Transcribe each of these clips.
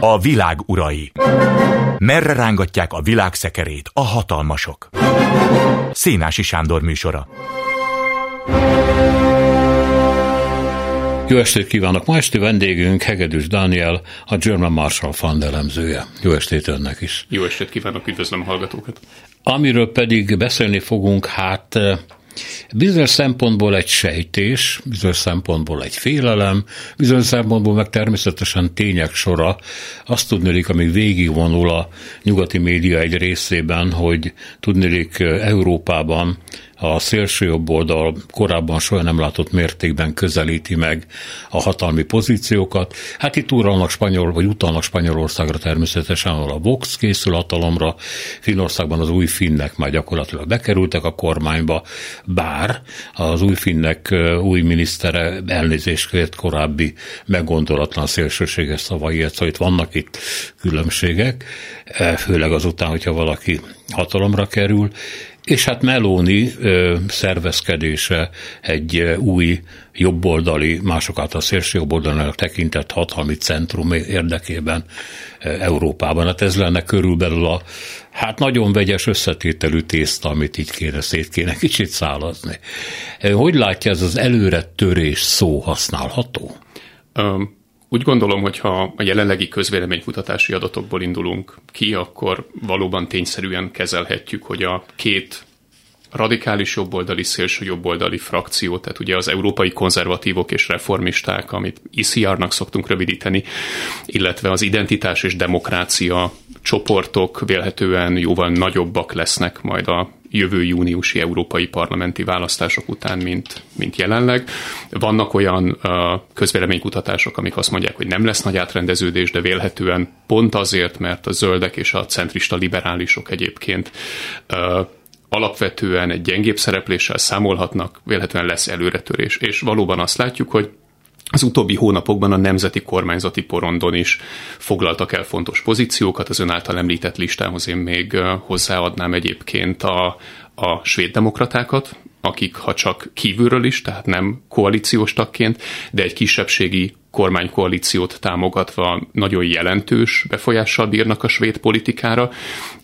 A világ urai. Merre rángatják a világ szekerét a hatalmasok? Szénási Sándor műsora. Jó estét kívánok! Ma esti vendégünk Hegedűs Dániel, a German Marshall Fund elemzője. Jó estét önnek is! Jó estét kívánok, üdvözlöm a hallgatókat! Amiről pedig beszélni fogunk, hát Bizonyos szempontból egy sejtés, bizonyos szempontból egy félelem, bizonyos szempontból meg természetesen tények sora. Azt tudnélik, ami végigvonul a nyugati média egy részében, hogy tudnélik Európában a szélső jobb oldal korábban soha nem látott mértékben közelíti meg a hatalmi pozíciókat. Hát itt uralnak spanyol, vagy utalnak Spanyolországra természetesen, ahol a Vox készül hatalomra, Finnországban az új finnek már gyakorlatilag bekerültek a kormányba, bár az új finnek új minisztere elnézést korábbi meggondolatlan szélsőséges szavaiért, szóval itt vannak itt különbségek, főleg azután, hogyha valaki hatalomra kerül, és hát Meloni szervezkedése egy új jobboldali, mások által szélső jobboldalnak tekintett hatalmi centrum érdekében Európában. Hát ez lenne körülbelül a hát nagyon vegyes összetételű tészta, amit így kéne, szét kéne kicsit szálazni. Hogy látja ez az előre törés szó használható? Úgy gondolom, hogy ha a jelenlegi közvéleménykutatási adatokból indulunk ki, akkor valóban tényszerűen kezelhetjük, hogy a két radikális jobboldali, szélső jobboldali frakció, tehát ugye az európai konzervatívok és reformisták, amit ICR-nak szoktunk rövidíteni, illetve az identitás és demokrácia csoportok vélhetően jóval nagyobbak lesznek majd a jövő júniusi európai parlamenti választások után, mint, mint jelenleg. Vannak olyan közvéleménykutatások, amik azt mondják, hogy nem lesz nagy átrendeződés, de vélhetően pont azért, mert a zöldek és a centrista liberálisok egyébként uh, alapvetően egy gyengébb szerepléssel számolhatnak, vélhetően lesz előretörés. És valóban azt látjuk, hogy az utóbbi hónapokban a nemzeti kormányzati porondon is foglaltak el fontos pozíciókat. Az ön által említett listához én még hozzáadnám egyébként a, a svéd demokratákat, akik ha csak kívülről is, tehát nem koalíciós tagként, de egy kisebbségi kormánykoalíciót támogatva nagyon jelentős befolyással bírnak a svéd politikára,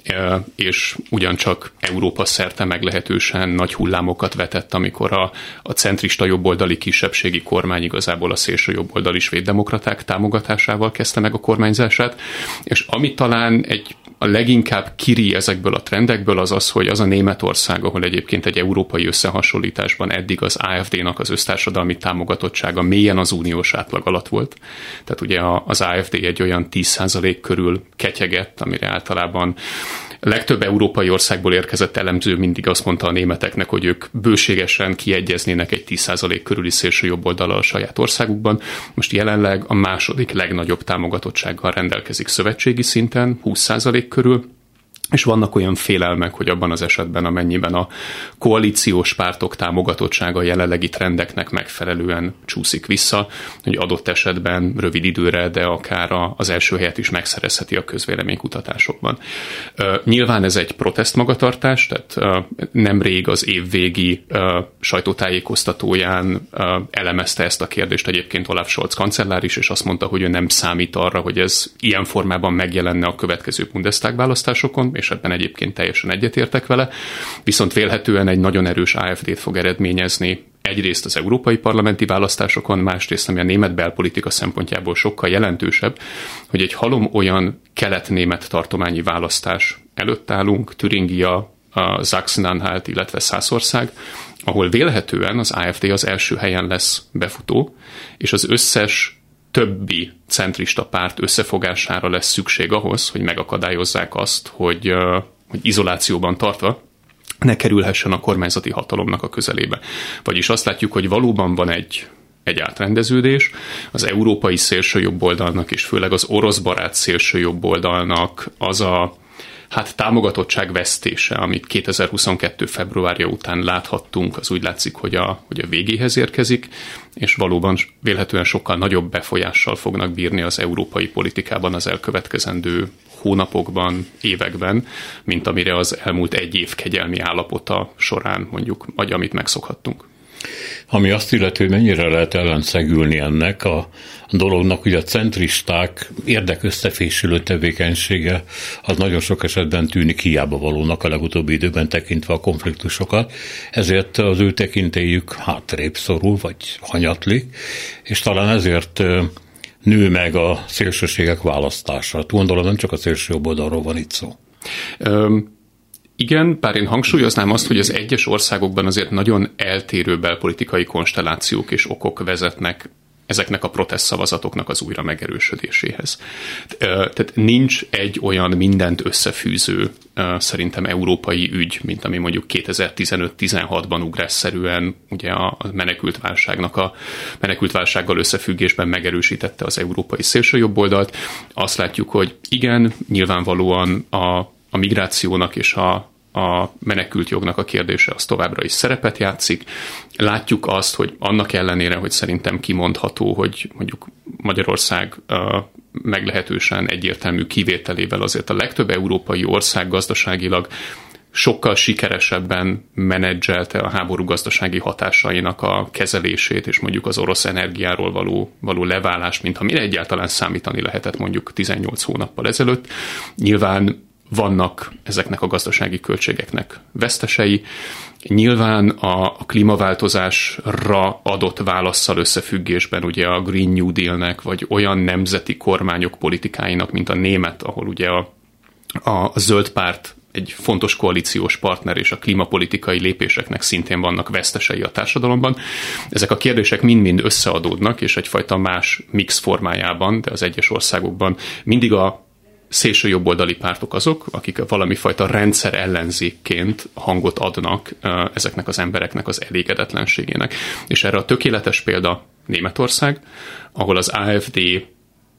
e, és ugyancsak Európa szerte meglehetősen nagy hullámokat vetett, amikor a, a centrista jobboldali kisebbségi kormány igazából a szélső jobboldali svéd demokraták támogatásával kezdte meg a kormányzását, és ami talán egy a leginkább kiri ezekből a trendekből az az, hogy az a Németország, ahol egyébként egy európai összehasonlításban eddig az AFD-nak az össztársadalmi támogatottsága mélyen az uniós átlag alatt volt. Tehát ugye az AFD egy olyan 10% körül ketyegett, amire általában legtöbb európai országból érkezett elemző mindig azt mondta a németeknek, hogy ők bőségesen kiegyeznének egy 10% körüli szélső jobb oldalal a saját országukban. Most jelenleg a második legnagyobb támogatottsággal rendelkezik szövetségi szinten, 20% körül, és vannak olyan félelmek, hogy abban az esetben, amennyiben a koalíciós pártok támogatottsága a jelenlegi trendeknek megfelelően csúszik vissza, hogy adott esetben rövid időre, de akár az első helyet is megszerezheti a közvéleménykutatásokban. Nyilván ez egy protest magatartás, tehát nemrég az évvégi sajtótájékoztatóján elemezte ezt a kérdést egyébként Olaf Scholz kancellár is, és azt mondta, hogy ő nem számít arra, hogy ez ilyen formában megjelenne a következő Bundestag választásokon, és ebben egyébként teljesen egyetértek vele, viszont vélhetően egy nagyon erős AFD-t fog eredményezni egyrészt az európai parlamenti választásokon, másrészt, ami a német belpolitika szempontjából sokkal jelentősebb, hogy egy halom olyan kelet-német tartományi választás előtt állunk, Türingia, a Sachsen-Anhalt, illetve Szászország, ahol vélhetően az AFD az első helyen lesz befutó, és az összes többi centrista párt összefogására lesz szükség ahhoz, hogy megakadályozzák azt, hogy, hogy izolációban tartva ne kerülhessen a kormányzati hatalomnak a közelébe. Vagyis azt látjuk, hogy valóban van egy egy átrendeződés. Az európai szélsőjobboldalnak és főleg az orosz barát szélsőjobboldalnak az a hát támogatottság vesztése, amit 2022. februárja után láthattunk, az úgy látszik, hogy a, hogy a végéhez érkezik, és valóban vélhetően sokkal nagyobb befolyással fognak bírni az európai politikában az elkövetkezendő hónapokban, években, mint amire az elmúlt egy év kegyelmi állapota során mondjuk, vagy amit megszokhattunk. Ami azt illeti, hogy mennyire lehet ellenszegülni ennek a dolognak, hogy a centristák érdekösszefésülő tevékenysége az nagyon sok esetben tűnik hiába valónak a legutóbbi időben tekintve a konfliktusokat, ezért az ő tekintélyük hátrébb szorul, vagy hanyatlik, és talán ezért nő meg a szélsőségek választása. Gondolom nem csak a szélső oldalról van itt szó. Um. Igen, bár én hangsúlyoznám azt, hogy az egyes országokban azért nagyon eltérő belpolitikai konstellációk és okok vezetnek ezeknek a protest szavazatoknak az újra megerősödéséhez. Tehát nincs egy olyan mindent összefűző szerintem európai ügy, mint ami mondjuk 2015-16-ban ugrásszerűen ugye a menekült válságnak a menekült válsággal összefüggésben megerősítette az európai szélsőjobboldalt. Azt látjuk, hogy igen, nyilvánvalóan a, a migrációnak és a a menekült jognak a kérdése az továbbra is szerepet játszik. Látjuk azt, hogy annak ellenére, hogy szerintem kimondható, hogy mondjuk Magyarország meglehetősen egyértelmű kivételével azért a legtöbb európai ország gazdaságilag sokkal sikeresebben menedzselte a háború gazdasági hatásainak a kezelését, és mondjuk az orosz energiáról való, való leválás, mint amire egyáltalán számítani lehetett mondjuk 18 hónappal ezelőtt. Nyilván vannak ezeknek a gazdasági költségeknek vesztesei. Nyilván a, klímaváltozásra adott válaszsal összefüggésben ugye a Green New Deal-nek, vagy olyan nemzeti kormányok politikáinak, mint a német, ahol ugye a, a zöld párt egy fontos koalíciós partner, és a klímapolitikai lépéseknek szintén vannak vesztesei a társadalomban. Ezek a kérdések mind-mind összeadódnak, és egyfajta más mix formájában, de az egyes országokban mindig a szélső jobboldali pártok azok, akik valami fajta rendszer ellenzékként hangot adnak ezeknek az embereknek az elégedetlenségének. És erre a tökéletes példa Németország, ahol az AFD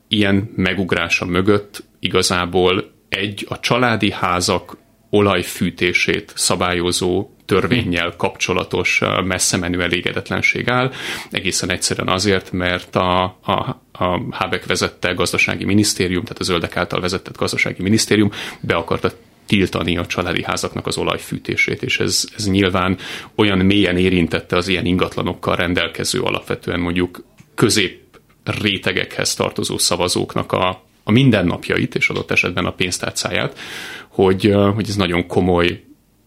ilyen megugrása mögött igazából egy a családi házak olajfűtését szabályozó törvényel kapcsolatos messze menő elégedetlenség áll. Egészen egyszerűen azért, mert a, a, a Habeck vezette gazdasági minisztérium, tehát a zöldek által vezetett gazdasági minisztérium be akarta tiltani a családi házaknak az olajfűtését, és ez, ez nyilván olyan mélyen érintette az ilyen ingatlanokkal rendelkező alapvetően mondjuk közép rétegekhez tartozó szavazóknak a, a mindennapjait, és adott esetben a pénztárcáját, hogy, hogy ez nagyon komoly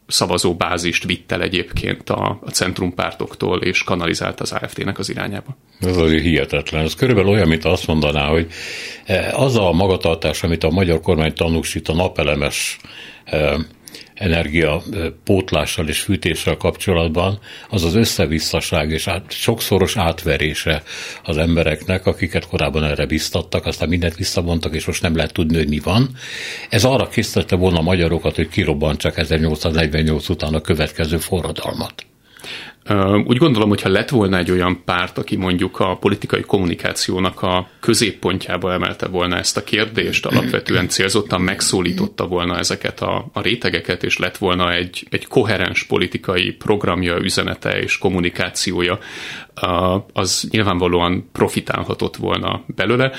szavazóbázist vitt el egyébként a, a centrumpártoktól, és kanalizált az AFD-nek az irányába. Ez azért hihetetlen. Ez körülbelül olyan, mint azt mondaná, hogy eh, az a magatartás, amit a magyar kormány tanúsít a napelemes eh, energia pótlással és fűtéssel kapcsolatban, az az összevisszaság és át, sokszoros átverése az embereknek, akiket korábban erre biztattak, aztán mindent visszavontak, és most nem lehet tudni, hogy mi van. Ez arra készítette volna a magyarokat, hogy kirobbantsák 1848 után a következő forradalmat. Úgy gondolom, hogy ha lett volna egy olyan párt, aki mondjuk a politikai kommunikációnak a középpontjába emelte volna ezt a kérdést, alapvetően célzottan megszólította volna ezeket a, a rétegeket, és lett volna egy, egy koherens politikai programja, üzenete és kommunikációja, az nyilvánvalóan profitálhatott volna belőle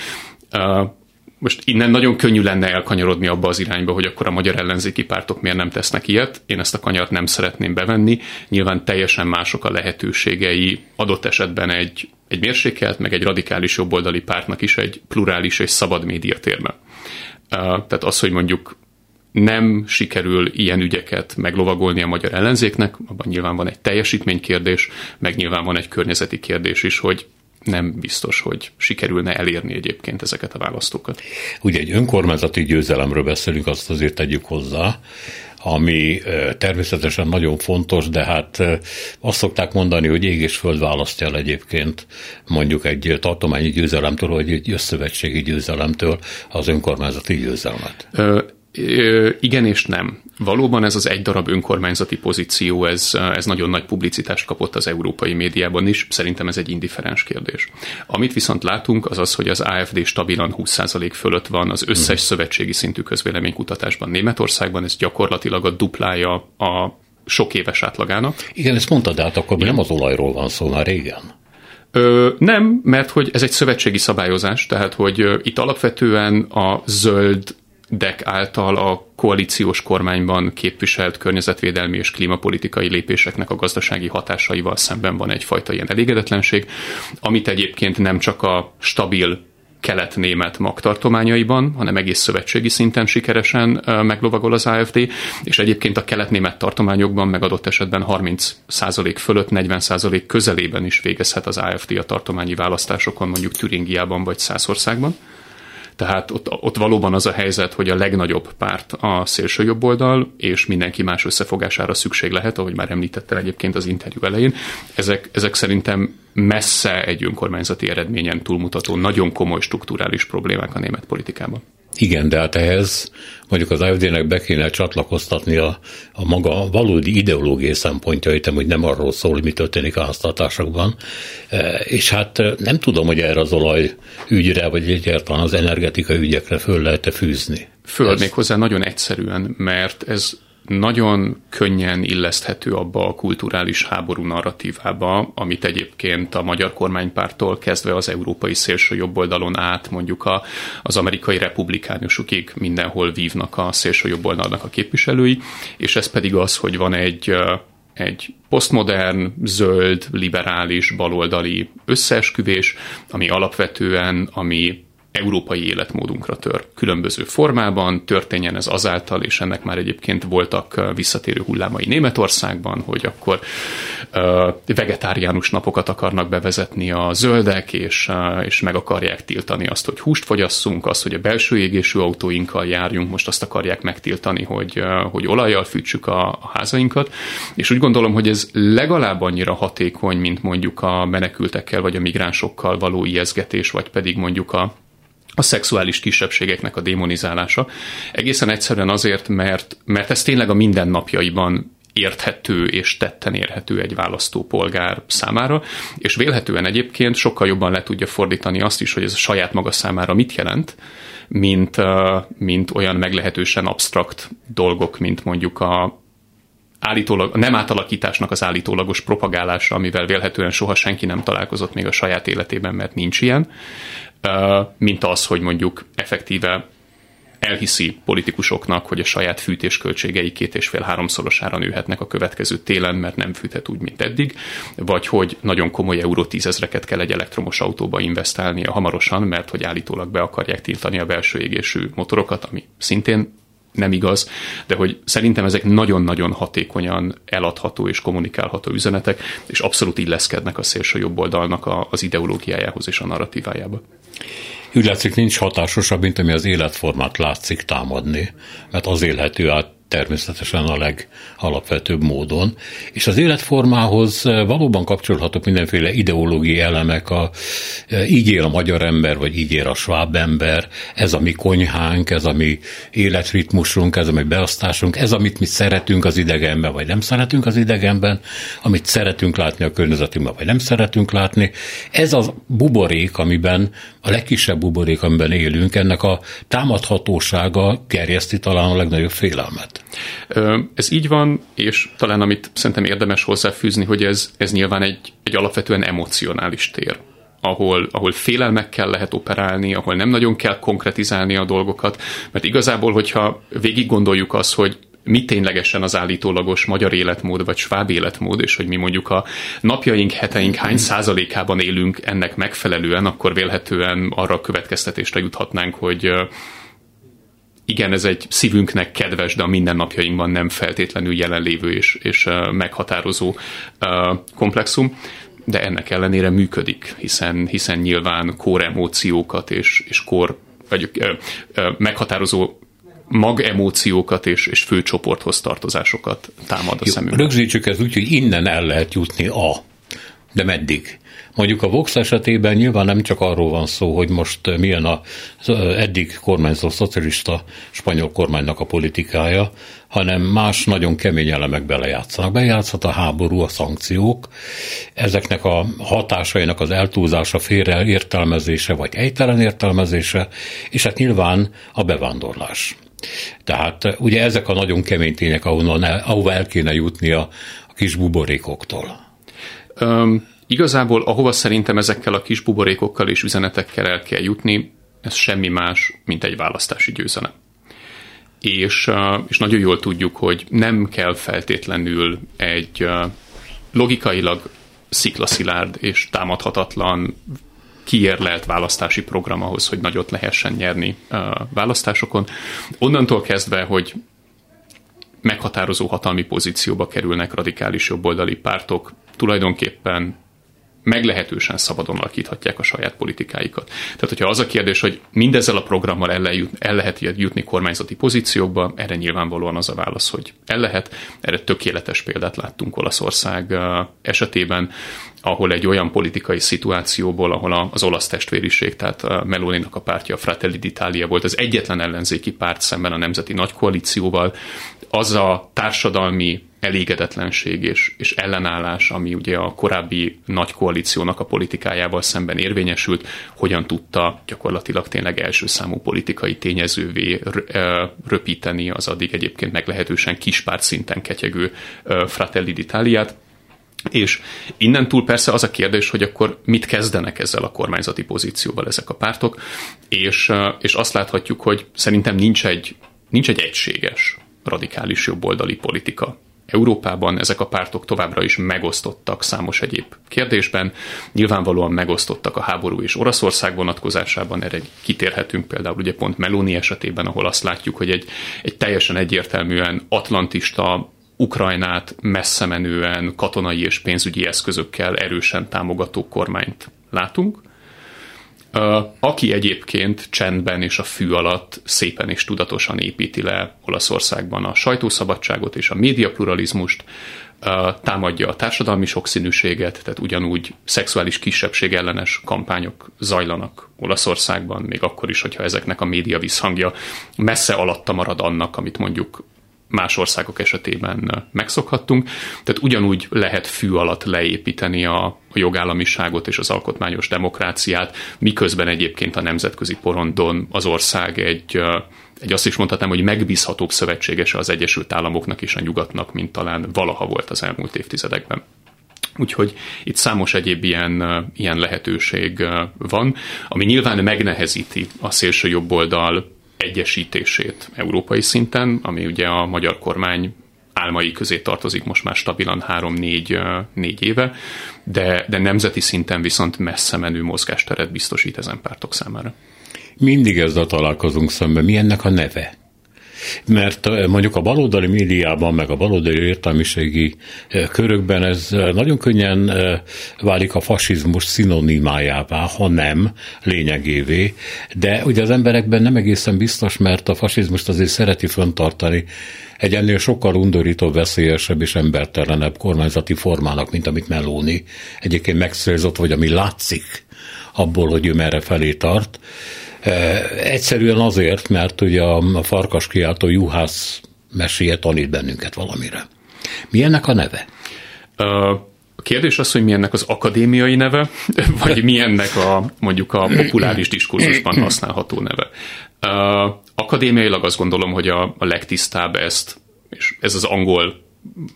most innen nagyon könnyű lenne elkanyarodni abba az irányba, hogy akkor a magyar ellenzéki pártok miért nem tesznek ilyet. Én ezt a kanyart nem szeretném bevenni. Nyilván teljesen mások a lehetőségei adott esetben egy, egy mérsékelt, meg egy radikális jobboldali pártnak is egy plurális és szabad médiatérben. Tehát az, hogy mondjuk nem sikerül ilyen ügyeket meglovagolni a magyar ellenzéknek, abban nyilván van egy teljesítménykérdés, meg nyilván van egy környezeti kérdés is, hogy nem biztos, hogy sikerülne elérni egyébként ezeket a választókat. Ugye egy önkormányzati győzelemről beszélünk, azt azért tegyük hozzá, ami természetesen nagyon fontos, de hát azt szokták mondani, hogy ég és föld választja el egyébként mondjuk egy tartományi győzelemtől, vagy egy összövetségi győzelemtől az önkormányzati győzelmet. Igen és nem. Valóban ez az egy darab önkormányzati pozíció, ez, ez nagyon nagy publicitást kapott az európai médiában is, szerintem ez egy indiferens kérdés. Amit viszont látunk, az az, hogy az AFD stabilan 20% fölött van az összes hmm. szövetségi szintű közvéleménykutatásban Németországban, ez gyakorlatilag a duplája a sok éves átlagának. Igen, ezt mondtad, de hát akkor Igen. nem az olajról van szó már régen. Ö, nem, mert hogy ez egy szövetségi szabályozás, tehát hogy itt alapvetően a zöld DEC által a koalíciós kormányban képviselt környezetvédelmi és klímapolitikai lépéseknek a gazdasági hatásaival szemben van egyfajta ilyen elégedetlenség, amit egyébként nem csak a stabil kelet-német magtartományaiban, hanem egész szövetségi szinten sikeresen meglovagol az AFD, és egyébként a kelet-német tartományokban megadott esetben 30% fölött, 40% közelében is végezhet az AFD a tartományi választásokon, mondjuk Türingiában vagy Szászországban. Tehát ott, ott valóban az a helyzet, hogy a legnagyobb párt a szélső jobb oldal, és mindenki más összefogására szükség lehet, ahogy már említettem egyébként az interjú elején. Ezek, ezek szerintem messze egy önkormányzati eredményen túlmutató, nagyon komoly strukturális problémák a német politikában. Igen, de hát ehhez mondjuk az AFD-nek be kéne csatlakoztatni a, a maga valódi ideológiai szempontjait, hogy nem arról szól, hogy mi történik a háztartásokban. E, és hát e, nem tudom, hogy erre az olaj ügyre, vagy egyáltalán az energetikai ügyekre föl lehet-e fűzni. Föl még hozzá nagyon egyszerűen, mert ez nagyon könnyen illeszthető abba a kulturális háború narratívába, amit egyébként a magyar kormánypártól kezdve az európai szélső jobboldalon át mondjuk a, az amerikai republikánusukig mindenhol vívnak a szélső jobboldalnak a képviselői, és ez pedig az, hogy van egy egy posztmodern, zöld, liberális, baloldali összeesküvés, ami alapvetően, ami európai életmódunkra tör. Különböző formában történjen ez azáltal, és ennek már egyébként voltak visszatérő hullámai Németországban, hogy akkor vegetáriánus napokat akarnak bevezetni a zöldek, és, és meg akarják tiltani azt, hogy húst fogyasszunk, azt, hogy a belső égésű autóinkkal járjunk, most azt akarják megtiltani, hogy, hogy olajjal fűtsük a, a házainkat, és úgy gondolom, hogy ez legalább annyira hatékony, mint mondjuk a menekültekkel vagy a migránsokkal való ijeszgetés, vagy pedig mondjuk a a szexuális kisebbségeknek a démonizálása. Egészen egyszerűen azért, mert, mert ez tényleg a mindennapjaiban érthető és tetten érhető egy választópolgár számára, és vélhetően egyébként sokkal jobban le tudja fordítani azt is, hogy ez a saját maga számára mit jelent, mint, mint olyan meglehetősen absztrakt dolgok, mint mondjuk a, állítólag, nem átalakításnak az állítólagos propagálása, amivel vélhetően soha senki nem találkozott még a saját életében, mert nincs ilyen, mint az, hogy mondjuk effektíve elhiszi politikusoknak, hogy a saját fűtés költségei két és fél háromszorosára nőhetnek a következő télen, mert nem fűthet úgy, mint eddig, vagy hogy nagyon komoly euró tízezreket kell egy elektromos autóba investálnia hamarosan, mert hogy állítólag be akarják tiltani a belső égésű motorokat, ami szintén nem igaz, de hogy szerintem ezek nagyon-nagyon hatékonyan eladható és kommunikálható üzenetek, és abszolút illeszkednek a szélső jobb oldalnak az ideológiájához és a narratívájába. Úgy látszik, nincs hatásosabb, mint ami az életformát látszik támadni, mert az élhető át természetesen a legalapvetőbb módon. És az életformához eh, valóban kapcsolhatók mindenféle ideológiai elemek, a, eh, így él a magyar ember, vagy így él a sváb ember, ez a mi konyhánk, ez a mi életritmusunk, ez a mi beosztásunk, ez amit mi szeretünk az idegenben, vagy nem szeretünk az idegenben, amit szeretünk látni a környezetünkben, vagy nem szeretünk látni. Ez az buborék, amiben a legkisebb buborék, amiben élünk, ennek a támadhatósága gerjeszti talán a legnagyobb félelmet. Ez így van, és talán amit szerintem érdemes hozzáfűzni, hogy ez, ez nyilván egy, egy alapvetően emocionális tér ahol, ahol félelmekkel lehet operálni, ahol nem nagyon kell konkretizálni a dolgokat, mert igazából, hogyha végig gondoljuk azt, hogy mi ténylegesen az állítólagos magyar életmód, vagy sváb életmód, és hogy mi mondjuk a napjaink, heteink hány százalékában élünk ennek megfelelően, akkor vélhetően arra a következtetésre juthatnánk, hogy igen, ez egy szívünknek kedves, de a mindennapjainkban nem feltétlenül jelenlévő és, és meghatározó komplexum de ennek ellenére működik, hiszen, hiszen nyilván kór emóciókat és, és kór, vagy ö, ö, meghatározó magemóciókat és, és főcsoporthoz tartozásokat támad a szemünkben. Rögzítsük ez úgy, hogy innen el lehet jutni a, de meddig? Mondjuk a Vox esetében nyilván nem csak arról van szó, hogy most milyen az eddig kormányzó szocialista spanyol kormánynak a politikája, hanem más nagyon kemény elemek belejátszanak. Bejátszhat a háború, a szankciók, ezeknek a hatásainak az eltúlzása, félreértelmezése, vagy egytelen értelmezése, és hát nyilván a bevándorlás. Tehát ugye ezek a nagyon kemény tények, ahonnan el, ahova el kéne jutni a, a kis buborékoktól. Um Igazából ahova szerintem ezekkel a kis buborékokkal és üzenetekkel el kell jutni, ez semmi más, mint egy választási győzelem. és, és nagyon jól tudjuk, hogy nem kell feltétlenül egy logikailag sziklaszilárd és támadhatatlan kiérlelt választási program ahhoz, hogy nagyot lehessen nyerni választásokon. Onnantól kezdve, hogy meghatározó hatalmi pozícióba kerülnek radikális jobboldali pártok, tulajdonképpen meglehetősen szabadon alakíthatják a saját politikáikat. Tehát, hogyha az a kérdés, hogy mindezzel a programmal el, lejut, el lehet jutni kormányzati pozíciókba, erre nyilvánvalóan az a válasz, hogy el lehet. Erre tökéletes példát láttunk Olaszország esetében, ahol egy olyan politikai szituációból, ahol az olasz testvériség, tehát Meloninak a pártja, a Fratelli d'Italia volt az egyetlen ellenzéki párt szemben a nemzeti nagykoalícióval, az a társadalmi elégedetlenség és, és ellenállás, ami ugye a korábbi nagy koalíciónak a politikájával szemben érvényesült, hogyan tudta gyakorlatilag tényleg első számú politikai tényezővé röpíteni az addig egyébként meglehetősen kispárt szinten ketyegő Fratelli d'Italiát. És innen túl persze az a kérdés, hogy akkor mit kezdenek ezzel a kormányzati pozícióval ezek a pártok, és, és azt láthatjuk, hogy szerintem nincs egy, nincs egy egységes radikális jobboldali politika Európában ezek a pártok továbbra is megosztottak számos egyéb kérdésben. Nyilvánvalóan megosztottak a háború és Oroszország vonatkozásában, erre kitérhetünk például ugye pont Meloni esetében, ahol azt látjuk, hogy egy, egy teljesen egyértelműen atlantista, Ukrajnát messze menően katonai és pénzügyi eszközökkel erősen támogató kormányt látunk, aki egyébként csendben és a fű alatt szépen és tudatosan építi le Olaszországban a sajtószabadságot és a médiapluralizmust, támadja a társadalmi sokszínűséget, tehát ugyanúgy szexuális kisebbség ellenes kampányok zajlanak Olaszországban, még akkor is, hogyha ezeknek a média visszhangja messze alatta marad annak, amit mondjuk más országok esetében megszokhattunk. Tehát ugyanúgy lehet fű alatt leépíteni a, a jogállamiságot és az alkotmányos demokráciát, miközben egyébként a nemzetközi porondon az ország egy, egy azt is mondhatnám, hogy megbízhatóbb szövetségese az Egyesült Államoknak és a nyugatnak, mint talán valaha volt az elmúlt évtizedekben. Úgyhogy itt számos egyéb ilyen, ilyen lehetőség van, ami nyilván megnehezíti a szélső jobb oldal egyesítését európai szinten, ami ugye a magyar kormány álmai közé tartozik most már stabilan 3-4 éve, de, de nemzeti szinten viszont messze menő mozgásteret biztosít ezen pártok számára. Mindig ezzel találkozunk szemben. Mi ennek a neve? Mert mondjuk a baloldali médiában, meg a baloldali értelmiségi körökben ez nagyon könnyen válik a fasizmus szinonimájává, ha nem lényegévé, de ugye az emberekben nem egészen biztos, mert a fasizmust azért szereti föntartani egy ennél sokkal undorítóbb, veszélyesebb és embertelenebb kormányzati formának, mint amit Meloni egyébként megszerzott, vagy ami látszik abból, hogy ő merre felé tart. Egyszerűen azért, mert ugye a farkas kiáltó juhász meséje tanít bennünket valamire. Mi ennek a neve? A kérdés az, hogy mi ennek az akadémiai neve, vagy mi ennek a mondjuk a populáris diskurzusban használható neve. Akadémiailag azt gondolom, hogy a, a legtisztább ezt, és ez az angol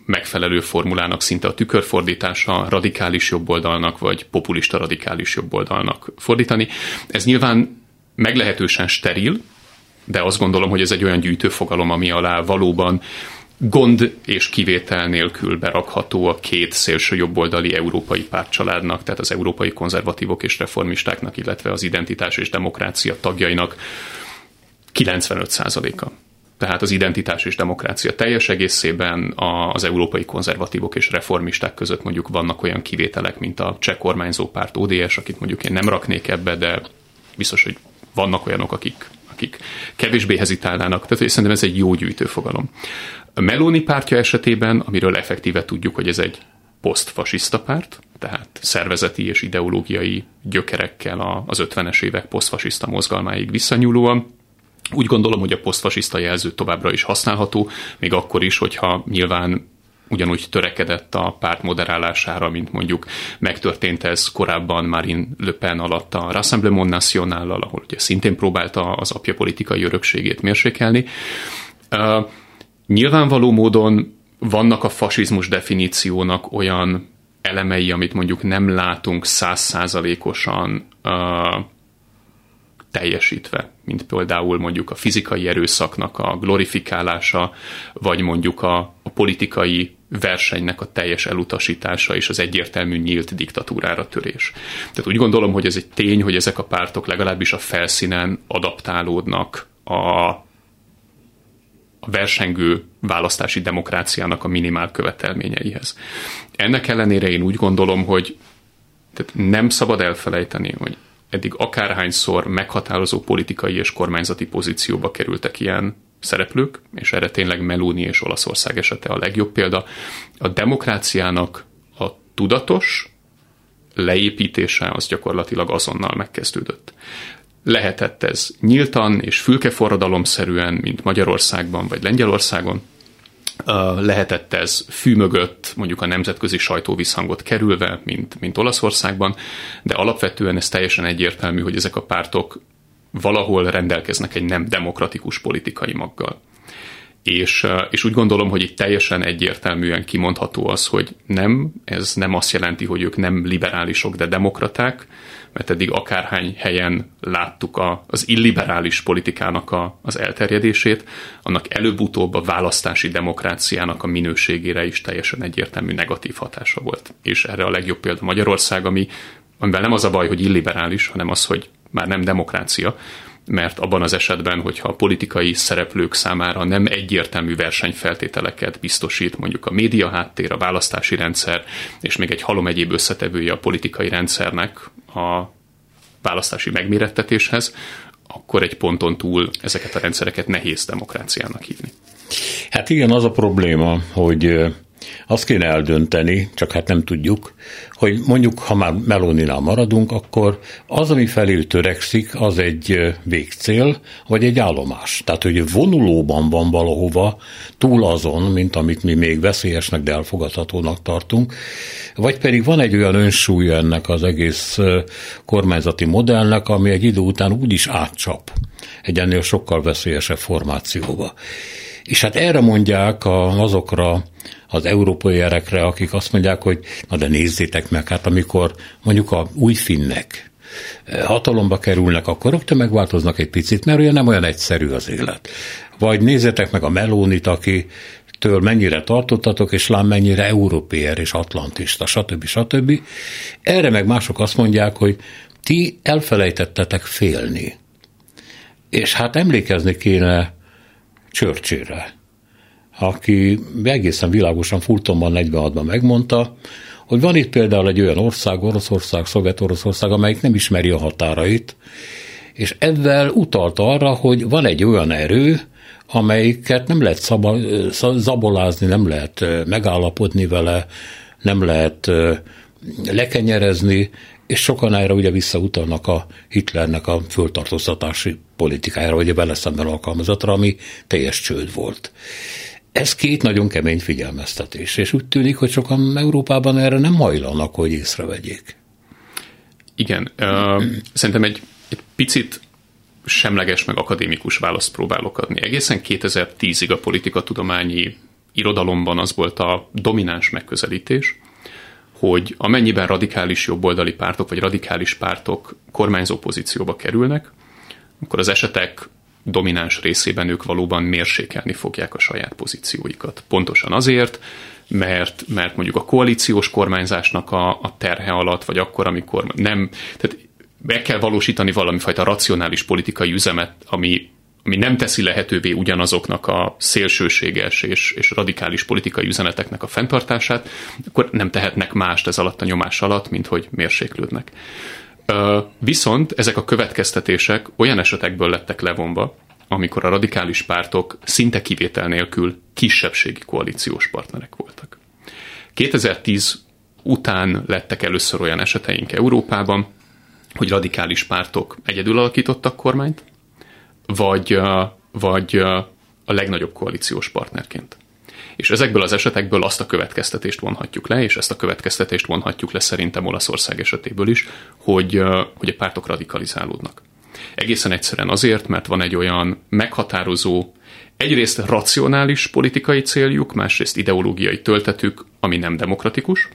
megfelelő formulának szinte a tükörfordítása radikális jobboldalnak, vagy populista radikális jobboldalnak fordítani. Ez nyilván meglehetősen steril, de azt gondolom, hogy ez egy olyan gyűjtőfogalom, ami alá valóban gond és kivétel nélkül berakható a két szélső jobboldali európai pártcsaládnak, tehát az európai konzervatívok és reformistáknak, illetve az identitás és demokrácia tagjainak 95%-a. Tehát az identitás és demokrácia teljes egészében az európai konzervatívok és reformisták között mondjuk vannak olyan kivételek, mint a cseh kormányzó párt ODS, akit mondjuk én nem raknék ebbe, de biztos, hogy vannak olyanok, akik, akik kevésbé hezitálnának. Tehát szerintem ez egy jó gyűjtőfogalom. A Meloni pártja esetében, amiről effektíve tudjuk, hogy ez egy posztfasiszta párt, tehát szervezeti és ideológiai gyökerekkel az 50-es évek posztfasiszta mozgalmáig visszanyúlóan, úgy gondolom, hogy a posztfasiszta jelző továbbra is használható, még akkor is, hogyha nyilván ugyanúgy törekedett a párt moderálására, mint mondjuk megtörtént ez korábban Marine Le Pen alatt a Rassemblement national ahol ugye szintén próbálta az apja politikai örökségét mérsékelni. Uh, nyilvánvaló módon vannak a fasizmus definíciónak olyan elemei, amit mondjuk nem látunk százszázalékosan uh, teljesítve mint például mondjuk a fizikai erőszaknak a glorifikálása, vagy mondjuk a, a politikai versenynek a teljes elutasítása és az egyértelmű nyílt diktatúrára törés. Tehát úgy gondolom, hogy ez egy tény, hogy ezek a pártok legalábbis a felszínen adaptálódnak a, a versengő választási demokráciának a minimál követelményeihez. Ennek ellenére én úgy gondolom, hogy tehát nem szabad elfelejteni, hogy eddig akárhányszor meghatározó politikai és kormányzati pozícióba kerültek ilyen szereplők, és erre tényleg Meloni és Olaszország esete a legjobb példa. A demokráciának a tudatos leépítése az gyakorlatilag azonnal megkezdődött. Lehetett ez nyíltan és fülkeforradalomszerűen, mint Magyarországban vagy Lengyelországon, lehetett ez fű mögött mondjuk a nemzetközi sajtó visszhangot kerülve, mint, mint Olaszországban, de alapvetően ez teljesen egyértelmű, hogy ezek a pártok valahol rendelkeznek egy nem demokratikus politikai maggal. És, és úgy gondolom, hogy itt teljesen egyértelműen kimondható az, hogy nem, ez nem azt jelenti, hogy ők nem liberálisok, de demokraták, mert eddig akárhány helyen láttuk a, az illiberális politikának a, az elterjedését, annak előbb-utóbb a választási demokráciának a minőségére is teljesen egyértelmű negatív hatása volt. És erre a legjobb példa Magyarország, ami, amivel nem az a baj, hogy illiberális, hanem az, hogy már nem demokrácia, mert abban az esetben, hogyha a politikai szereplők számára nem egyértelmű versenyfeltételeket biztosít, mondjuk a média háttér, a választási rendszer, és még egy halom egyéb összetevője a politikai rendszernek a választási megmérettetéshez, akkor egy ponton túl ezeket a rendszereket nehéz demokráciának hívni. Hát igen, az a probléma, hogy azt kéne eldönteni, csak hát nem tudjuk, hogy mondjuk, ha már Meloninál maradunk, akkor az, ami felé törekszik, az egy végcél, vagy egy állomás. Tehát, hogy vonulóban van valahova, túl azon, mint amit mi még veszélyesnek, de elfogadhatónak tartunk, vagy pedig van egy olyan önsúly ennek az egész kormányzati modellnek, ami egy idő után úgy is átcsap egy ennél sokkal veszélyesebb formációba. És hát erre mondják azokra az európai erekre, akik azt mondják, hogy na de nézzétek meg, hát amikor mondjuk a új finnek eh, hatalomba kerülnek, akkor rögtön megváltoznak egy picit, mert olyan nem olyan egyszerű az élet. Vagy nézzétek meg a Melónit, aki től mennyire tartottatok, és lám mennyire európér és atlantista, stb. stb. Erre meg mások azt mondják, hogy ti elfelejtettetek félni. És hát emlékezni kéne Churchillre, aki egészen világosan Fultonban 46-ban megmondta, hogy van itt például egy olyan ország, Oroszország, Szovjet-Oroszország, amelyik nem ismeri a határait, és ezzel utalt arra, hogy van egy olyan erő, amelyiket nem lehet szaba, zabolázni, nem lehet megállapodni vele, nem lehet lekenyerezni, és sokan erre ugye visszautalnak a Hitlernek a föltartóztatási politikájára, vagy a vele szemben alkalmazatra, ami teljes csőd volt. Ez két nagyon kemény figyelmeztetés, és úgy tűnik, hogy sokan Európában erre nem hajlanak, hogy észrevegyék. Igen, uh, szerintem egy, egy picit semleges, meg akadémikus választ próbálok adni. Egészen 2010-ig a politikatudományi irodalomban az volt a domináns megközelítés, hogy amennyiben radikális jobboldali pártok vagy radikális pártok kormányzó pozícióba kerülnek, akkor az esetek domináns részében ők valóban mérsékelni fogják a saját pozícióikat. Pontosan azért, mert, mert mondjuk a koalíciós kormányzásnak a, a terhe alatt, vagy akkor, amikor nem, tehát be kell valósítani valamifajta racionális politikai üzemet, ami, ami nem teszi lehetővé ugyanazoknak a szélsőséges és, és radikális politikai üzeneteknek a fenntartását, akkor nem tehetnek mást ez alatt a nyomás alatt, mint hogy mérséklődnek. Viszont ezek a következtetések olyan esetekből lettek levonva, amikor a radikális pártok szinte kivétel nélkül kisebbségi koalíciós partnerek voltak. 2010 után lettek először olyan eseteink Európában, hogy radikális pártok egyedül alakítottak kormányt, vagy, vagy a legnagyobb koalíciós partnerként. És ezekből az esetekből azt a következtetést vonhatjuk le, és ezt a következtetést vonhatjuk le szerintem Olaszország esetéből is, hogy, hogy a pártok radikalizálódnak. Egészen egyszerűen azért, mert van egy olyan meghatározó, egyrészt racionális politikai céljuk, másrészt ideológiai töltetük, ami nem demokratikus,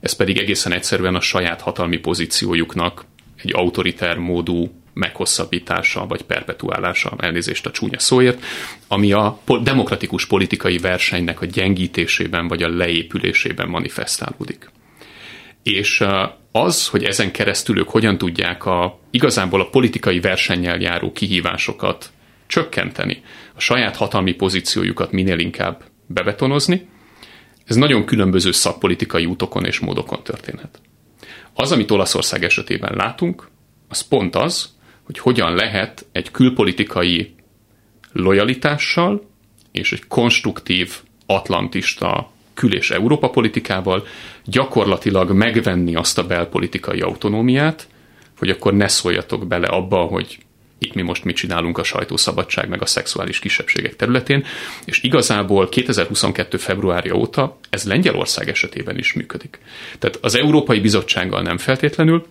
ez pedig egészen egyszerűen a saját hatalmi pozíciójuknak egy autoriter módú meghosszabbítása vagy perpetuálása, elnézést a csúnya szóért, ami a demokratikus politikai versenynek a gyengítésében vagy a leépülésében manifestálódik. És az, hogy ezen keresztül ők hogyan tudják a, igazából a politikai versennyel járó kihívásokat csökkenteni, a saját hatalmi pozíciójukat minél inkább bebetonozni, ez nagyon különböző szakpolitikai útokon és módokon történhet. Az, amit Olaszország esetében látunk, az pont az, hogy hogyan lehet egy külpolitikai lojalitással és egy konstruktív atlantista kül- és Európa politikával gyakorlatilag megvenni azt a belpolitikai autonómiát, hogy akkor ne szóljatok bele abba, hogy itt mi most mit csinálunk a sajtószabadság meg a szexuális kisebbségek területén, és igazából 2022. februárja óta ez Lengyelország esetében is működik. Tehát az Európai Bizottsággal nem feltétlenül,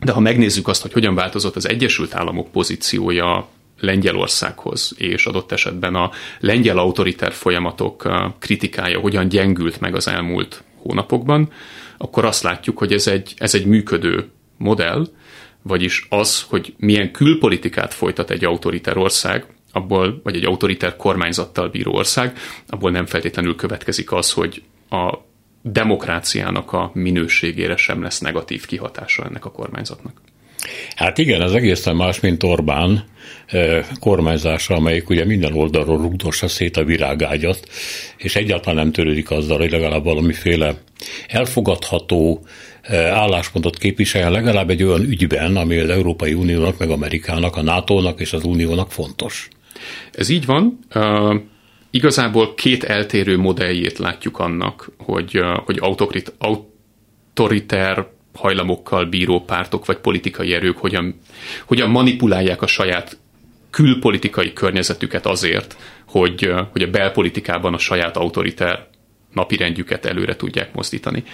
de ha megnézzük azt, hogy hogyan változott az Egyesült Államok pozíciója Lengyelországhoz, és adott esetben a lengyel autoritár folyamatok kritikája hogyan gyengült meg az elmúlt hónapokban, akkor azt látjuk, hogy ez egy, ez egy működő modell, vagyis az, hogy milyen külpolitikát folytat egy autoritár ország, abból, vagy egy autoritár kormányzattal bíró ország, abból nem feltétlenül következik az, hogy a demokráciának a minőségére sem lesz negatív kihatása ennek a kormányzatnak. Hát igen, ez egészen más, mint Orbán eh, kormányzása, amelyik ugye minden oldalról rugdossa szét a virágágyat, és egyáltalán nem törődik azzal, hogy legalább valamiféle elfogadható eh, álláspontot képviseljen legalább egy olyan ügyben, ami az Európai Uniónak, meg Amerikának, a NATO-nak és az Uniónak fontos. Ez így van. Uh, igazából két eltérő modelljét látjuk annak, hogy, hogy autokrit, autoriter hajlamokkal bíró pártok vagy politikai erők hogyan, hogyan manipulálják a saját külpolitikai környezetüket azért, hogy, hogy a belpolitikában a saját autoriter napirendjüket előre tudják mozdítani.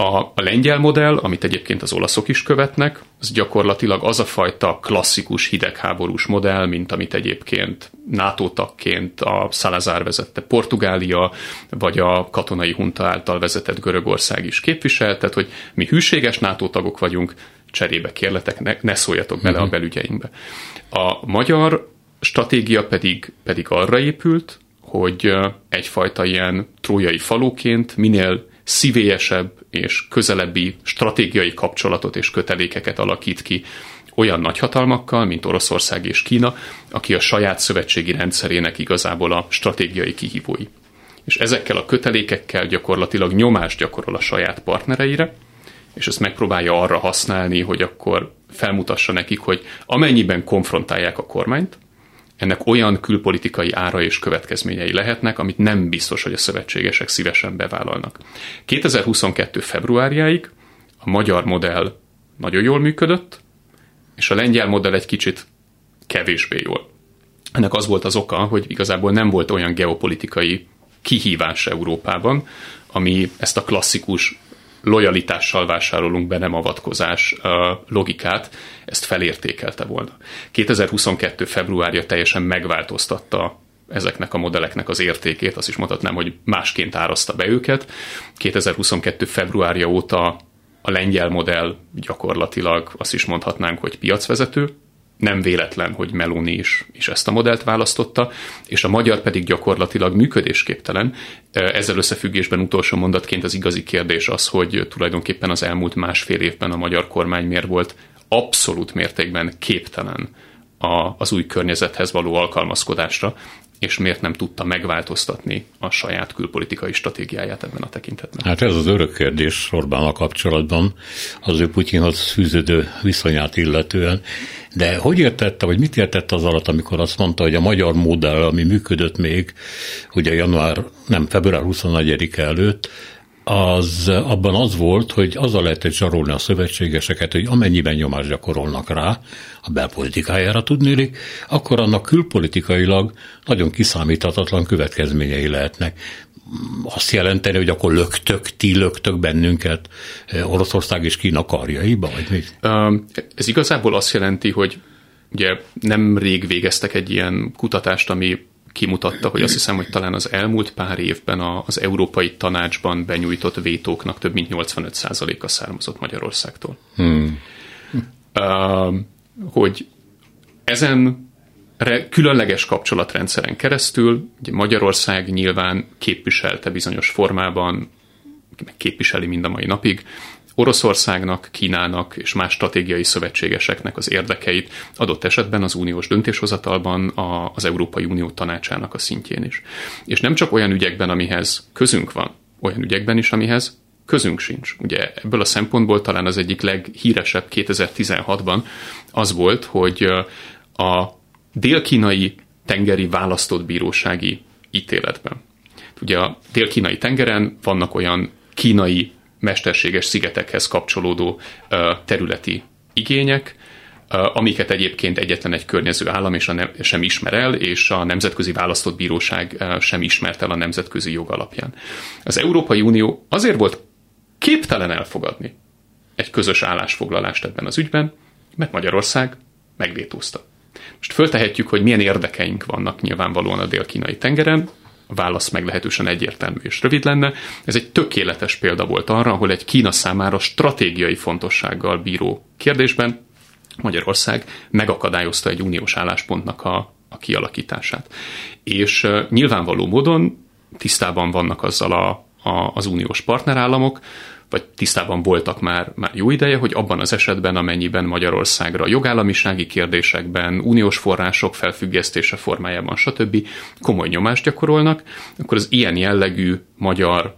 A, a lengyel modell, amit egyébként az olaszok is követnek, az gyakorlatilag az a fajta klasszikus hidegháborús modell, mint amit egyébként NATO tagként a Salazar vezette Portugália, vagy a katonai hunta által vezetett Görögország is képvisel, tehát hogy mi hűséges NATO tagok vagyunk, cserébe kérletek, ne, ne szóljatok bele a mhm. belügyeinkbe. A magyar stratégia pedig, pedig arra épült, hogy egyfajta ilyen trójai faluként minél szívélyesebb és közelebbi stratégiai kapcsolatot és kötelékeket alakít ki olyan nagyhatalmakkal, mint Oroszország és Kína, aki a saját szövetségi rendszerének igazából a stratégiai kihívói. És ezekkel a kötelékekkel gyakorlatilag nyomást gyakorol a saját partnereire, és ezt megpróbálja arra használni, hogy akkor felmutassa nekik, hogy amennyiben konfrontálják a kormányt, ennek olyan külpolitikai ára és következményei lehetnek, amit nem biztos, hogy a szövetségesek szívesen bevállalnak. 2022. februárjáig a magyar modell nagyon jól működött, és a lengyel modell egy kicsit kevésbé jól. Ennek az volt az oka, hogy igazából nem volt olyan geopolitikai kihívás Európában, ami ezt a klasszikus lojalitással vásárolunk be, nem avatkozás logikát, ezt felértékelte volna. 2022. februárja teljesen megváltoztatta ezeknek a modelleknek az értékét, azt is mondhatnám, hogy másként árazta be őket. 2022. februárja óta a lengyel modell gyakorlatilag azt is mondhatnánk, hogy piacvezető, nem véletlen, hogy Meloni is, is ezt a modellt választotta, és a magyar pedig gyakorlatilag működésképtelen. Ezzel összefüggésben utolsó mondatként az igazi kérdés az, hogy tulajdonképpen az elmúlt másfél évben a magyar kormány miért volt abszolút mértékben képtelen a, az új környezethez való alkalmazkodásra, és miért nem tudta megváltoztatni a saját külpolitikai stratégiáját ebben a tekintetben? Hát ez az örök kérdés Orbánnal kapcsolatban, az ő Putyinhoz fűződő viszonyát illetően. De hogy értette, vagy mit értette az alatt, amikor azt mondta, hogy a magyar modell, ami működött még, ugye január, nem, február 24 előtt, az abban az volt, hogy azzal lehetett zsarolni a szövetségeseket, hogy amennyiben nyomást gyakorolnak rá, a belpolitikájára tudnélik, akkor annak külpolitikailag nagyon kiszámíthatatlan következményei lehetnek. Azt jelenteni, hogy akkor löktök, ti löktök bennünket Oroszország és Kína karjaiba, vagy mi? Ez igazából azt jelenti, hogy ugye nem rég végeztek egy ilyen kutatást, ami kimutatta, hogy azt hiszem, hogy talán az elmúlt pár évben az Európai Tanácsban benyújtott vétóknak több mint 85%-a származott Magyarországtól. Hmm. Uh, hogy ezen különleges kapcsolatrendszeren keresztül ugye Magyarország nyilván képviselte bizonyos formában, képviseli mind a mai napig, Oroszországnak, Kínának és más stratégiai szövetségeseknek az érdekeit, adott esetben az uniós döntéshozatalban a, az Európai Unió tanácsának a szintjén is. És nem csak olyan ügyekben, amihez közünk van, olyan ügyekben is, amihez közünk sincs. Ugye ebből a szempontból talán az egyik leghíresebb 2016-ban az volt, hogy a dél-kínai tengeri választott bírósági ítéletben. Ugye a dél-kínai tengeren vannak olyan kínai mesterséges szigetekhez kapcsolódó területi igények, amiket egyébként egyetlen egy környező állam és sem ismer el, és a Nemzetközi Választott Bíróság sem ismert el a nemzetközi jog alapján. Az Európai Unió azért volt képtelen elfogadni egy közös állásfoglalást ebben az ügyben, mert Magyarország megvétózta. Most föltehetjük, hogy milyen érdekeink vannak nyilvánvalóan a dél-kínai tengeren, válasz meglehetősen egyértelmű és rövid lenne. Ez egy tökéletes példa volt arra, ahol egy Kína számára stratégiai fontossággal bíró kérdésben Magyarország megakadályozta egy uniós álláspontnak a, a kialakítását. És uh, nyilvánvaló módon tisztában vannak azzal a, a, az uniós partnerállamok, vagy tisztában voltak már, már jó ideje, hogy abban az esetben, amennyiben Magyarországra jogállamisági kérdésekben, uniós források felfüggesztése formájában, stb. komoly nyomást gyakorolnak, akkor az ilyen jellegű magyar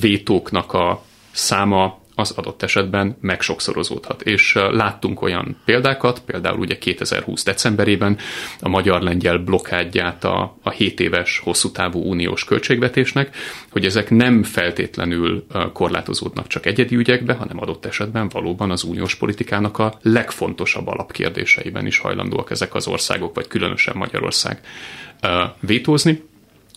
vétóknak a száma az adott esetben megsokszorozódhat. És láttunk olyan példákat, például ugye 2020 decemberében a magyar-lengyel blokkádját a, a 7 éves hosszú távú uniós költségvetésnek, hogy ezek nem feltétlenül korlátozódnak csak egyedi ügyekbe, hanem adott esetben valóban az uniós politikának a legfontosabb alapkérdéseiben is hajlandóak ezek az országok, vagy különösen Magyarország vétózni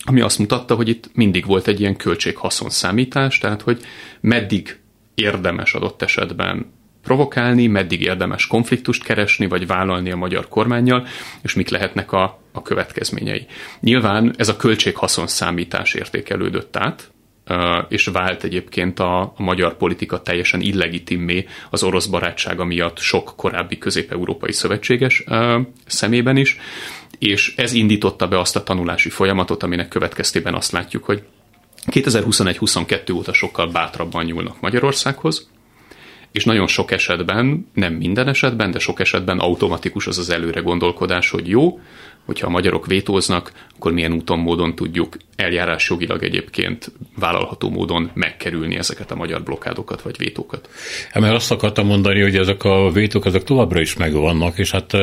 ami azt mutatta, hogy itt mindig volt egy ilyen költség-haszon számítás, tehát hogy meddig érdemes adott esetben provokálni, meddig érdemes konfliktust keresni, vagy vállalni a magyar kormányjal, és mik lehetnek a, a következményei. Nyilván ez a költség-haszon számítás értékelődött át, és vált egyébként a, a magyar politika teljesen illegitimmé az orosz barátsága miatt sok korábbi közép-európai szövetséges szemében is, és ez indította be azt a tanulási folyamatot, aminek következtében azt látjuk, hogy 2021-22 óta sokkal bátrabban nyúlnak Magyarországhoz, és nagyon sok esetben, nem minden esetben, de sok esetben automatikus az az előre gondolkodás, hogy jó, hogyha a magyarok vétóznak, akkor milyen úton, módon tudjuk eljárás jogilag egyébként vállalható módon megkerülni ezeket a magyar blokkádokat vagy vétókat. Hát mert azt akartam mondani, hogy ezek a vétók ezek továbbra is megvannak, és hát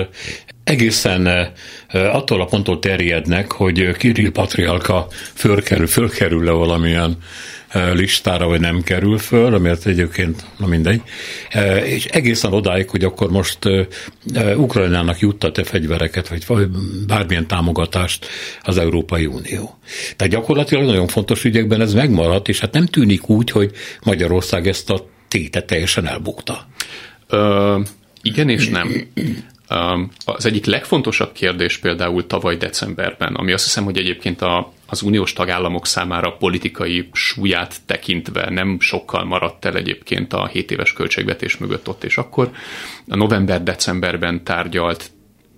egészen attól a ponttól terjednek, hogy Kirill Patrialka fölkerül, fölkerül le valamilyen listára, vagy nem kerül föl, amiért egyébként, na mindegy, és egészen odáig, hogy akkor most Ukrajnának juttat-e fegyvereket, vagy bármilyen támogatást az Európai Unió. Tehát gyakorlatilag nagyon fontos ügyekben ez megmaradt, és hát nem tűnik úgy, hogy Magyarország ezt a tétet teljesen elbukta. Ö, igen és nem. Az egyik legfontosabb kérdés például tavaly decemberben, ami azt hiszem, hogy egyébként a, az uniós tagállamok számára politikai súlyát tekintve nem sokkal maradt el egyébként a 7 éves költségvetés mögött ott és akkor. A november-decemberben tárgyalt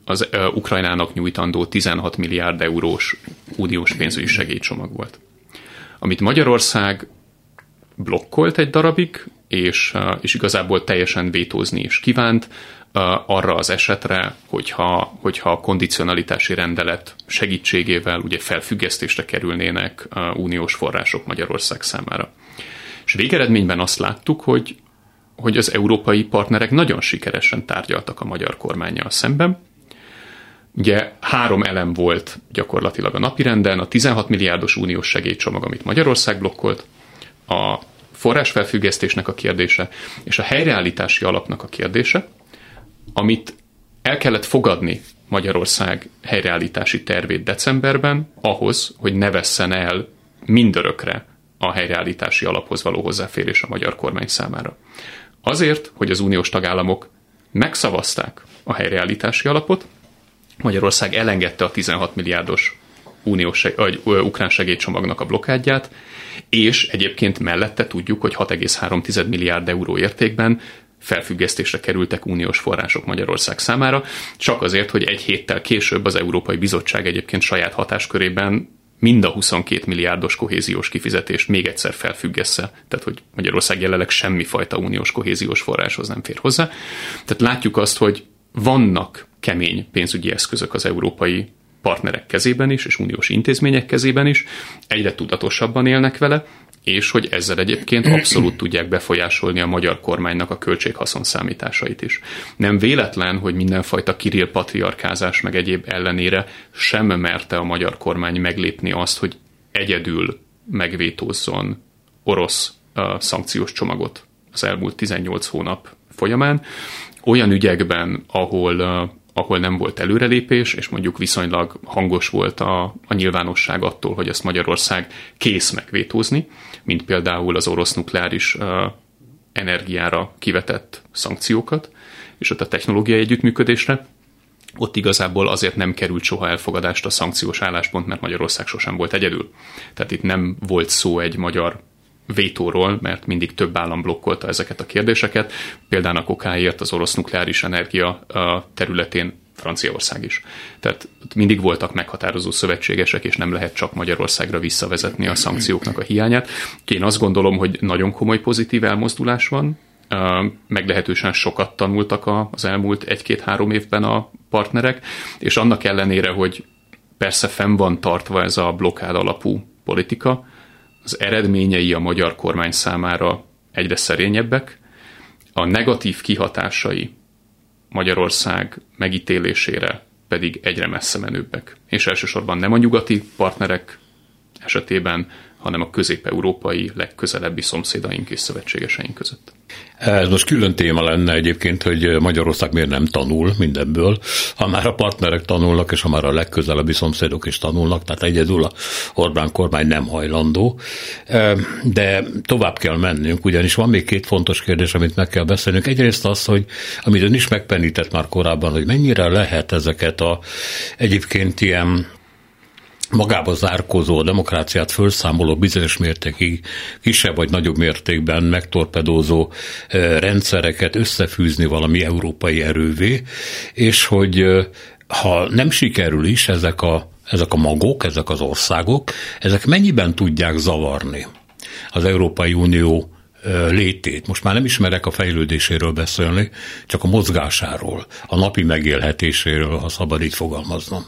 az Ukrajnának nyújtandó 16 milliárd eurós uniós pénzügyi segélycsomag volt. Amit Magyarország blokkolt egy darabig, és, és igazából teljesen vétózni is kívánt, arra az esetre, hogyha, hogyha a kondicionalitási rendelet segítségével ugye felfüggesztésre kerülnének uniós források Magyarország számára. És végeredményben azt láttuk, hogy, hogy az európai partnerek nagyon sikeresen tárgyaltak a magyar kormányjal szemben. Ugye három elem volt gyakorlatilag a napirenden, a 16 milliárdos uniós segélycsomag, amit Magyarország blokkolt, a forrásfelfüggesztésnek a kérdése, és a helyreállítási alapnak a kérdése, amit el kellett fogadni Magyarország helyreállítási tervét decemberben ahhoz, hogy ne vesszen el mindörökre a helyreállítási alaphoz való hozzáférés a magyar kormány számára. Azért, hogy az uniós tagállamok megszavazták a helyreállítási alapot, Magyarország elengedte a 16 milliárdos uniós vagy, ukrán segélycsomagnak a blokádját, és egyébként mellette tudjuk, hogy 6,3 milliárd euró értékben felfüggesztésre kerültek uniós források Magyarország számára, csak azért, hogy egy héttel később az Európai Bizottság egyébként saját hatáskörében mind a 22 milliárdos kohéziós kifizetést még egyszer felfüggesse, tehát hogy Magyarország jelenleg semmifajta uniós kohéziós forráshoz nem fér hozzá. Tehát látjuk azt, hogy vannak kemény pénzügyi eszközök az európai partnerek kezében is, és uniós intézmények kezében is, egyre tudatosabban élnek vele, és hogy ezzel egyébként abszolút tudják befolyásolni a magyar kormánynak a költséghaszon számításait is. Nem véletlen, hogy mindenfajta kirill patriarkázás meg egyéb ellenére sem merte a magyar kormány meglépni azt, hogy egyedül megvétózzon orosz uh, szankciós csomagot az elmúlt 18 hónap folyamán. Olyan ügyekben, ahol uh, ahol nem volt előrelépés, és mondjuk viszonylag hangos volt a, a nyilvánosság attól, hogy ezt Magyarország kész megvétózni, mint például az orosz nukleáris uh, energiára kivetett szankciókat, és ott a technológiai együttműködésre, ott igazából azért nem került soha elfogadást a szankciós álláspont, mert Magyarország sosem volt egyedül. Tehát itt nem volt szó egy magyar vétóról, mert mindig több állam blokkolta ezeket a kérdéseket. Például a kokáért az orosz nukleáris energia területén Franciaország is. Tehát mindig voltak meghatározó szövetségesek, és nem lehet csak Magyarországra visszavezetni a szankcióknak a hiányát. Én azt gondolom, hogy nagyon komoly pozitív elmozdulás van, meglehetősen sokat tanultak az elmúlt egy-két-három évben a partnerek, és annak ellenére, hogy persze fenn van tartva ez a blokkád alapú politika, az eredményei a magyar kormány számára egyre szerényebbek, a negatív kihatásai Magyarország megítélésére pedig egyre messze menőbbek. És elsősorban nem a nyugati partnerek esetében, hanem a közép-európai legközelebbi szomszédaink és szövetségeseink között. Ez most külön téma lenne egyébként, hogy Magyarország miért nem tanul mindenből, ha már a partnerek tanulnak, és ha már a legközelebbi szomszédok is tanulnak, tehát egyedül a Orbán kormány nem hajlandó. De tovább kell mennünk, ugyanis van még két fontos kérdés, amit meg kell beszélnünk. Egyrészt az, hogy amit ön is megpenített már korábban, hogy mennyire lehet ezeket a egyébként ilyen magába zárkozó, a demokráciát felszámoló bizonyos mértékig kisebb vagy nagyobb mértékben megtorpedózó rendszereket összefűzni valami európai erővé, és hogy ha nem sikerül is ezek a, ezek a magok, ezek az országok, ezek mennyiben tudják zavarni az Európai Unió létét. Most már nem ismerek a fejlődéséről beszélni, csak a mozgásáról, a napi megélhetéséről, ha szabad így fogalmaznom.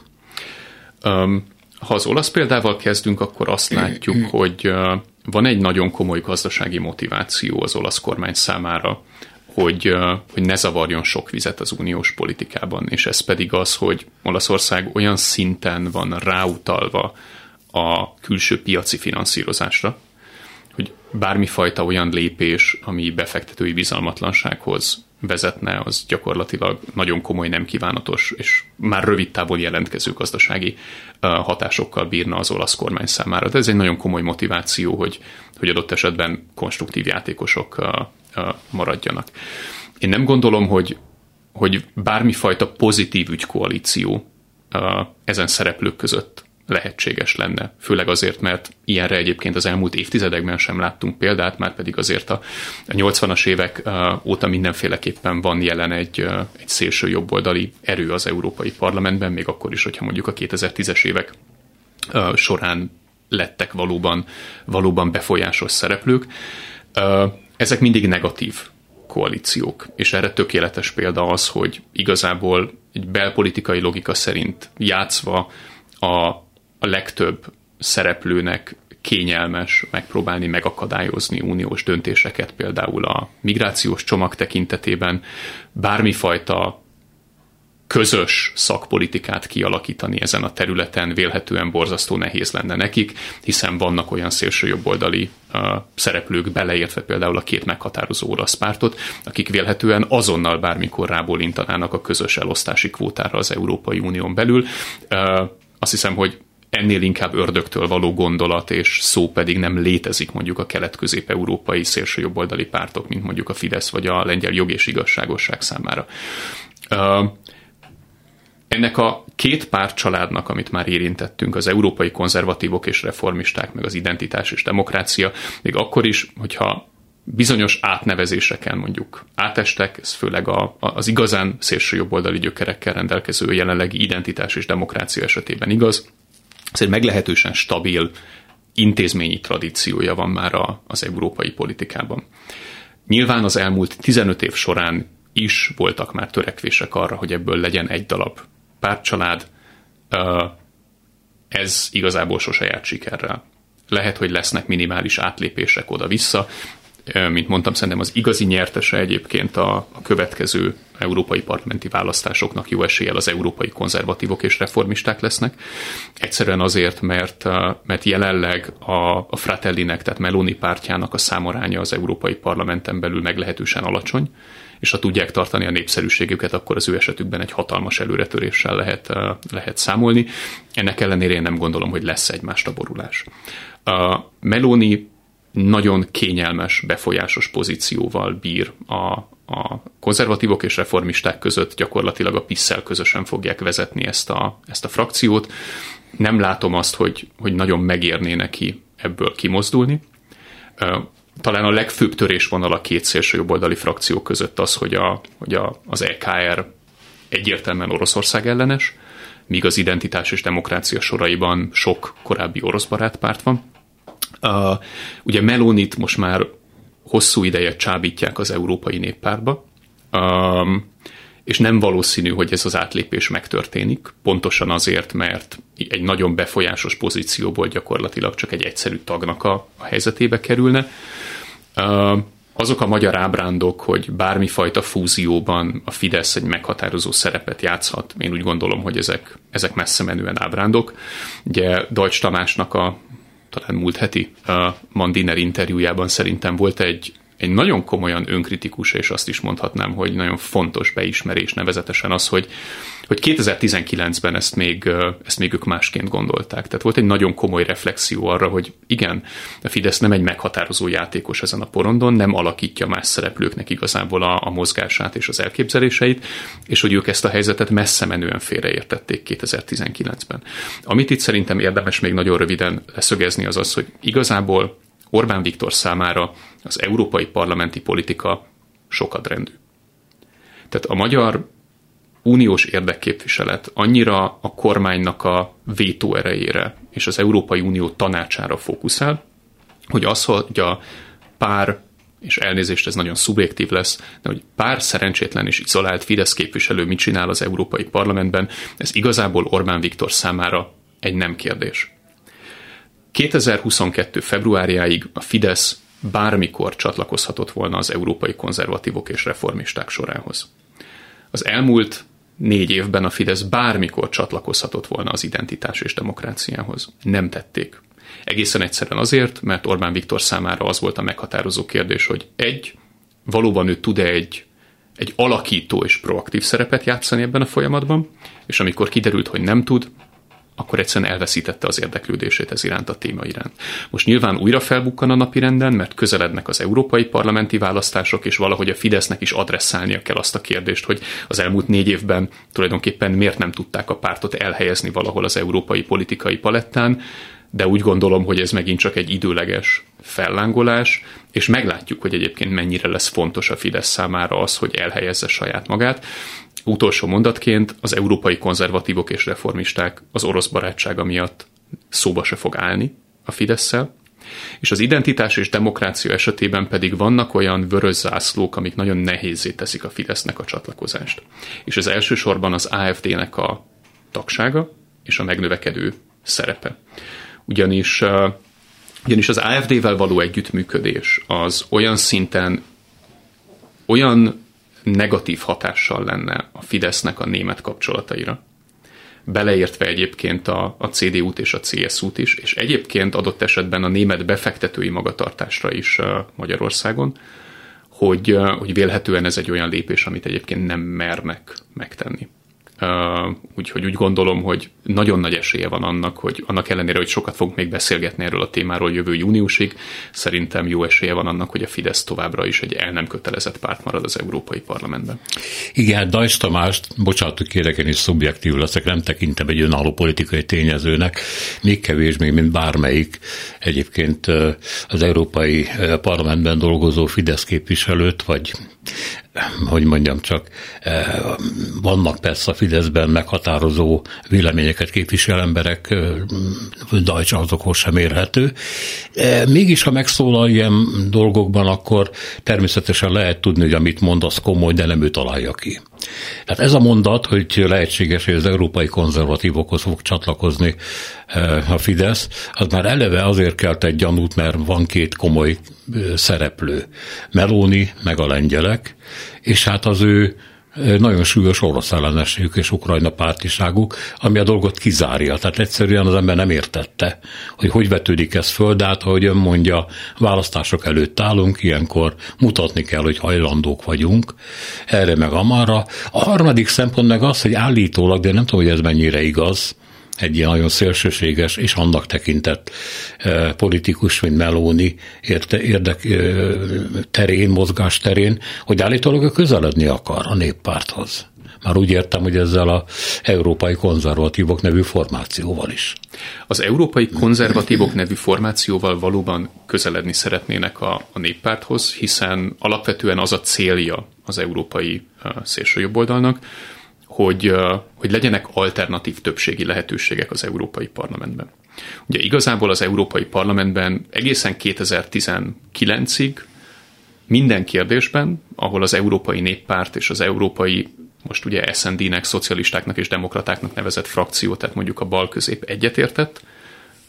Um, ha az olasz példával kezdünk, akkor azt látjuk, hogy van egy nagyon komoly gazdasági motiváció az olasz kormány számára, hogy, hogy ne zavarjon sok vizet az uniós politikában, és ez pedig az, hogy Olaszország olyan szinten van ráutalva a külső piaci finanszírozásra, hogy bármifajta olyan lépés, ami befektetői bizalmatlansághoz vezetne, az gyakorlatilag nagyon komoly, nem kívánatos, és már rövid távol jelentkező gazdasági hatásokkal bírna az olasz kormány számára. De ez egy nagyon komoly motiváció, hogy, hogy adott esetben konstruktív játékosok maradjanak. Én nem gondolom, hogy, hogy bármifajta pozitív ügykoalíció ezen szereplők között lehetséges lenne. Főleg azért, mert ilyenre egyébként az elmúlt évtizedekben sem láttunk példát, már pedig azért a 80-as évek óta mindenféleképpen van jelen egy, egy szélső jobboldali erő az Európai Parlamentben, még akkor is, hogyha mondjuk a 2010-es évek során lettek valóban, valóban befolyásos szereplők. Ezek mindig negatív koalíciók, és erre tökéletes példa az, hogy igazából egy belpolitikai logika szerint játszva a a legtöbb szereplőnek kényelmes megpróbálni megakadályozni uniós döntéseket, például a migrációs csomag tekintetében bármifajta közös szakpolitikát kialakítani ezen a területen vélhetően borzasztó nehéz lenne nekik, hiszen vannak olyan szélsőjobboldali uh, szereplők, beleértve például a két meghatározó orosz pártot, akik vélhetően azonnal bármikor rábólintanának a közös elosztási kvótára az Európai Unión belül. Uh, azt hiszem, hogy ennél inkább ördögtől való gondolat és szó pedig nem létezik mondjuk a kelet-közép-európai szélsőjobboldali pártok, mint mondjuk a Fidesz vagy a lengyel jog és igazságosság számára. Ennek a két párt családnak, amit már érintettünk, az európai konzervatívok és reformisták, meg az identitás és demokrácia, még akkor is, hogyha bizonyos átnevezéseken mondjuk átestek, ez főleg a, az igazán szélső jobboldali gyökerekkel rendelkező jelenlegi identitás és demokrácia esetében igaz. Ez egy meglehetősen stabil intézményi tradíciója van már a, az európai politikában. Nyilván az elmúlt 15 év során is voltak már törekvések arra, hogy ebből legyen egy darab pártcsalád. Ez igazából sose járt sikerrel. Lehet, hogy lesznek minimális átlépések oda-vissza, mint mondtam, szerintem az igazi nyertese egyébként a, a következő európai parlamenti választásoknak jó eséllyel az európai konzervatívok és reformisták lesznek. Egyszerűen azért, mert, mert jelenleg a, a Fratellinek, tehát Meloni pártjának a számoránya az európai parlamenten belül meglehetősen alacsony, és ha tudják tartani a népszerűségüket, akkor az ő esetükben egy hatalmas előretöréssel lehet, lehet számolni. Ennek ellenére én nem gondolom, hogy lesz egy más taborulás. A Meloni nagyon kényelmes, befolyásos pozícióval bír a, a konzervatívok és reformisták között, gyakorlatilag a PISZ-szel közösen fogják vezetni ezt a, ezt a frakciót. Nem látom azt, hogy, hogy nagyon megérné neki ebből kimozdulni. Talán a legfőbb törésvonal a két szélső jobboldali frakció között az, hogy, a, hogy a, az EKR egyértelműen Oroszország ellenes, míg az identitás és demokrácia soraiban sok korábbi orosz barátpárt van. Uh, ugye Melonit most már hosszú ideje csábítják az Európai Néppárba, um, és nem valószínű, hogy ez az átlépés megtörténik, pontosan azért, mert egy nagyon befolyásos pozícióból gyakorlatilag csak egy egyszerű tagnak a, a helyzetébe kerülne. Uh, azok a magyar ábrándok, hogy bármifajta fúzióban a Fidesz egy meghatározó szerepet játszhat, én úgy gondolom, hogy ezek, ezek messze menően ábrándok. Ugye Deutsch Tamásnak a talán múlt heti uh, Mandiner interjújában szerintem volt egy, egy nagyon komolyan önkritikus, és azt is mondhatnám, hogy nagyon fontos beismerés, nevezetesen az, hogy hogy 2019-ben ezt még, ezt még ők másként gondolták. Tehát volt egy nagyon komoly reflexió arra, hogy igen, a Fidesz nem egy meghatározó játékos ezen a porondon, nem alakítja más szereplőknek igazából a, a mozgását és az elképzeléseit, és hogy ők ezt a helyzetet messze menően félreértették 2019-ben. Amit itt szerintem érdemes még nagyon röviden leszögezni az az, hogy igazából Orbán Viktor számára az európai parlamenti politika sokadrendű. Tehát a magyar uniós érdekképviselet annyira a kormánynak a vétó erejére és az Európai Unió tanácsára fókuszál, hogy az, hogy a pár és elnézést, ez nagyon szubjektív lesz, de hogy pár szerencsétlen és izolált Fidesz képviselő mit csinál az Európai Parlamentben, ez igazából Orbán Viktor számára egy nem kérdés. 2022. februárjáig a Fidesz bármikor csatlakozhatott volna az európai konzervatívok és reformisták sorához. Az elmúlt négy évben a Fidesz bármikor csatlakozhatott volna az identitás és demokráciához. Nem tették. Egészen egyszerűen azért, mert Orbán Viktor számára az volt a meghatározó kérdés, hogy egy, valóban ő tud-e egy, egy alakító és proaktív szerepet játszani ebben a folyamatban, és amikor kiderült, hogy nem tud, akkor egyszerűen elveszítette az érdeklődését ez iránt a téma iránt. Most nyilván újra felbukkan a napi renden, mert közelednek az európai parlamenti választások, és valahogy a Fidesznek is adresszálnia kell azt a kérdést, hogy az elmúlt négy évben tulajdonképpen miért nem tudták a pártot elhelyezni valahol az európai politikai palettán, de úgy gondolom, hogy ez megint csak egy időleges fellángolás, és meglátjuk, hogy egyébként mennyire lesz fontos a Fidesz számára az, hogy elhelyezze saját magát. Utolsó mondatként az európai konzervatívok és reformisták az orosz barátsága miatt szóba se fog állni a fidesz és az identitás és demokrácia esetében pedig vannak olyan vörös zászlók, amik nagyon nehézé teszik a Fidesznek a csatlakozást. És ez elsősorban az AFD-nek a tagsága és a megnövekedő szerepe. Ugyanis, ugyanis az AFD-vel való együttműködés az olyan szinten olyan negatív hatással lenne a Fidesznek a német kapcsolataira. Beleértve egyébként a, a CDU-t és a CSU-t is, és egyébként adott esetben a német befektetői magatartásra is Magyarországon, hogy, hogy vélhetően ez egy olyan lépés, amit egyébként nem mernek megtenni. Úgyhogy úgy gondolom, hogy nagyon nagy esélye van annak, hogy annak ellenére, hogy sokat fogunk még beszélgetni erről a témáról jövő júniusig, szerintem jó esélye van annak, hogy a Fidesz továbbra is egy el nem kötelezett párt marad az Európai Parlamentben. Igen, Dajs Tamást, bocsánat, kérek, én is szubjektív leszek, nem tekintem egy önálló politikai tényezőnek, még kevésbé, mint bármelyik egyébként az Európai Parlamentben dolgozó Fidesz képviselőt, vagy hogy mondjam csak, eh, vannak persze a Fideszben meghatározó véleményeket képvisel emberek, eh, Dajcs azokhoz sem érhető. Eh, mégis, ha megszólal ilyen dolgokban, akkor természetesen lehet tudni, hogy amit mond, az komoly, de nem ő találja ki. Tehát ez a mondat, hogy lehetséges, hogy az európai konzervatívokhoz fog csatlakozni a Fidesz, az már eleve azért kelt egy gyanút, mert van két komoly szereplő. Meloni, meg a lengyelek, és hát az ő nagyon súlyos orosz ellenességük és ukrajna pártiságuk, ami a dolgot kizárja. Tehát egyszerűen az ember nem értette, hogy hogy vetődik ez föl, de hát, ahogy ön mondja, választások előtt állunk, ilyenkor mutatni kell, hogy hajlandók vagyunk erre meg amarra. A harmadik szempont meg az, hogy állítólag, de nem tudom, hogy ez mennyire igaz, egy ilyen nagyon szélsőséges és annak tekintett politikus, mint Meloni érte, érdek terén, mozgás terén, hogy állítólag ő közeledni akar a néppárthoz. Már úgy értem, hogy ezzel a Európai Konzervatívok nevű formációval is. Az Európai Konzervatívok nevű formációval valóban közeledni szeretnének a, a néppárthoz, hiszen alapvetően az a célja az európai szélsőjobboldalnak, hogy, hogy legyenek alternatív többségi lehetőségek az Európai Parlamentben. Ugye igazából az Európai Parlamentben egészen 2019-ig minden kérdésben, ahol az Európai Néppárt és az Európai, most ugye SND-nek, szocialistáknak és demokratáknak nevezett frakció, tehát mondjuk a bal közép egyetértett,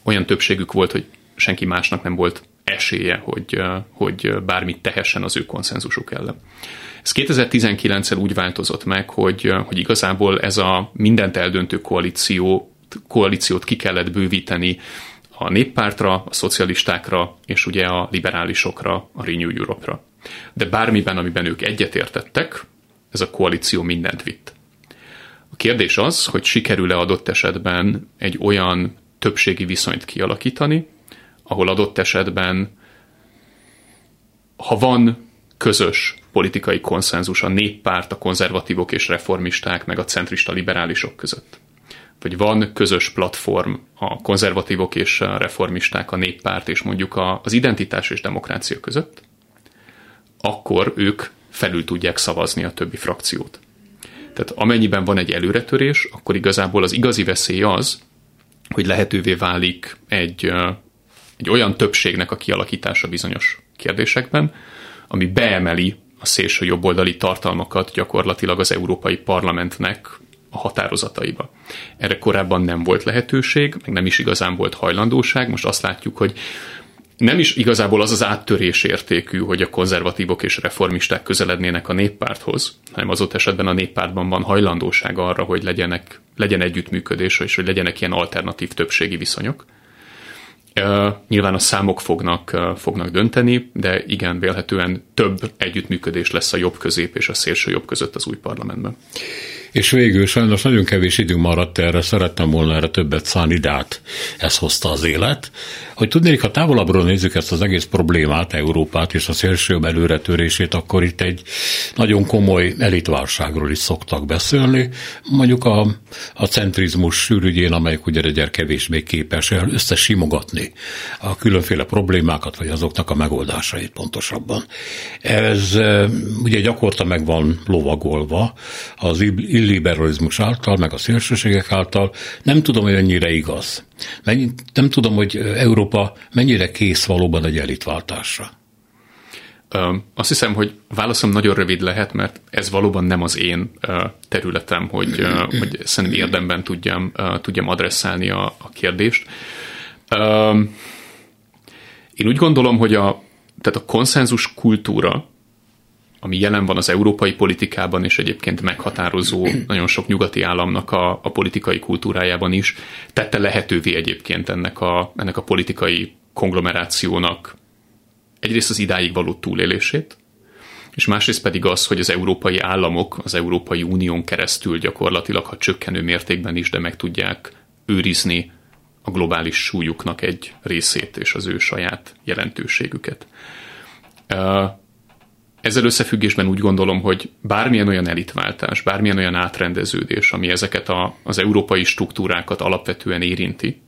olyan többségük volt, hogy senki másnak nem volt esélye, hogy, hogy bármit tehessen az ő konszenzusuk ellen. Ez 2019-el úgy változott meg, hogy, hogy igazából ez a mindent eldöntő koalíció, koalíciót ki kellett bővíteni a néppártra, a szocialistákra és ugye a liberálisokra, a Renew Europe-ra. De bármiben, amiben ők egyetértettek, ez a koalíció mindent vitt. A kérdés az, hogy sikerül-e adott esetben egy olyan többségi viszonyt kialakítani, ahol adott esetben, ha van közös politikai konszenzus a néppárt, a konzervatívok és reformisták, meg a centrista liberálisok között. Vagy van közös platform a konzervatívok és a reformisták, a néppárt és mondjuk az identitás és demokrácia között, akkor ők felül tudják szavazni a többi frakciót. Tehát amennyiben van egy előretörés, akkor igazából az igazi veszély az, hogy lehetővé válik egy, egy olyan többségnek a kialakítása bizonyos kérdésekben, ami beemeli a szélső jobboldali tartalmakat gyakorlatilag az Európai Parlamentnek a határozataiba. Erre korábban nem volt lehetőség, meg nem is igazán volt hajlandóság. Most azt látjuk, hogy nem is igazából az az áttörés értékű, hogy a konzervatívok és reformisták közelednének a néppárthoz, hanem az ott esetben a néppártban van hajlandóság arra, hogy legyenek, legyen együttműködés, és hogy legyenek ilyen alternatív többségi viszonyok. Nyilván a számok fognak, fognak dönteni, de igen, vélhetően több együttműködés lesz a jobb közép és a szélső jobb között az új parlamentben. És végül sajnos nagyon kevés idő maradt erre, szerettem volna erre többet szállni, de hát ez hozta az élet. Hogy tudnék, ha távolabbról nézzük ezt az egész problémát, Európát és a szélsőbb előretörését, akkor itt egy nagyon komoly elitválságról is szoktak beszélni. Mondjuk a, a centrizmus sűrűgyén, amelyik ugye egyre kevésbé képes el összesimogatni a különféle problémákat, vagy azoknak a megoldásait pontosabban. Ez e, ugye gyakorta meg van lovagolva az illiberalizmus által, meg a szélsőségek által. Nem tudom, hogy ennyire igaz. Nem tudom, hogy Európa mennyire kész valóban egy elitváltásra. Azt hiszem, hogy válaszom nagyon rövid lehet, mert ez valóban nem az én területem, hogy, hogy szerintem érdemben tudjam, tudjam adresszálni a, a kérdést. Én úgy gondolom, hogy a, tehát a konszenzus kultúra, ami jelen van az európai politikában, és egyébként meghatározó nagyon sok nyugati államnak a, a politikai kultúrájában is, tette lehetővé egyébként ennek a, ennek a politikai konglomerációnak egyrészt az idáig való túlélését, és másrészt pedig az, hogy az európai államok az Európai Unión keresztül gyakorlatilag, ha csökkenő mértékben is, de meg tudják őrizni a globális súlyuknak egy részét és az ő saját jelentőségüket. Ezzel összefüggésben úgy gondolom, hogy bármilyen olyan elitváltás, bármilyen olyan átrendeződés, ami ezeket a, az európai struktúrákat alapvetően érinti,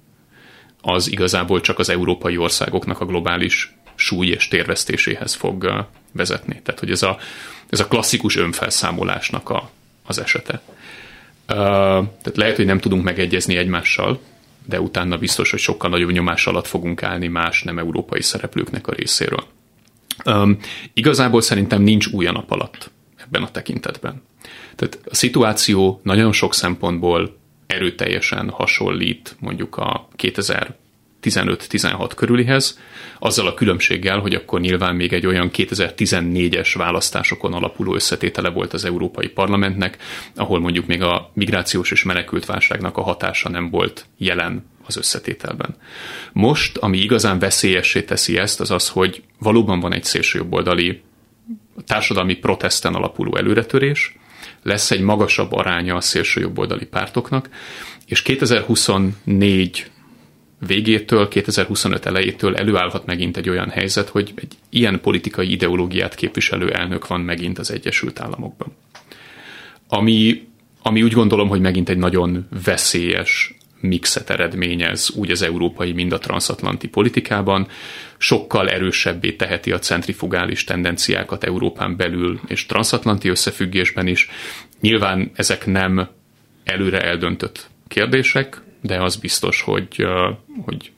az igazából csak az európai országoknak a globális súly és térvesztéséhez fog vezetni. Tehát, hogy ez a, ez a klasszikus önfelszámolásnak a, az esete. Uh, tehát lehet, hogy nem tudunk megegyezni egymással, de utána biztos, hogy sokkal nagyobb nyomás alatt fogunk állni más nem európai szereplőknek a részéről. Um, igazából szerintem nincs új a nap alatt ebben a tekintetben. Tehát a szituáció nagyon sok szempontból erőteljesen hasonlít mondjuk a 2015-16 körülihez, azzal a különbséggel, hogy akkor nyilván még egy olyan 2014-es választásokon alapuló összetétele volt az Európai Parlamentnek, ahol mondjuk még a migrációs és menekült válságnak a hatása nem volt jelen az összetételben. Most, ami igazán veszélyessé teszi ezt, az az, hogy valóban van egy szélsőjobboldali társadalmi protesten alapuló előretörés, lesz egy magasabb aránya a szélsőjobboldali pártoknak, és 2024 végétől, 2025 elejétől előállhat megint egy olyan helyzet, hogy egy ilyen politikai ideológiát képviselő elnök van megint az Egyesült Államokban. Ami, ami úgy gondolom, hogy megint egy nagyon veszélyes mixet eredményez úgy az európai, mind a transatlanti politikában, sokkal erősebbé teheti a centrifugális tendenciákat Európán belül és transatlanti összefüggésben is. Nyilván ezek nem előre eldöntött kérdések, de az biztos, hogy, hogy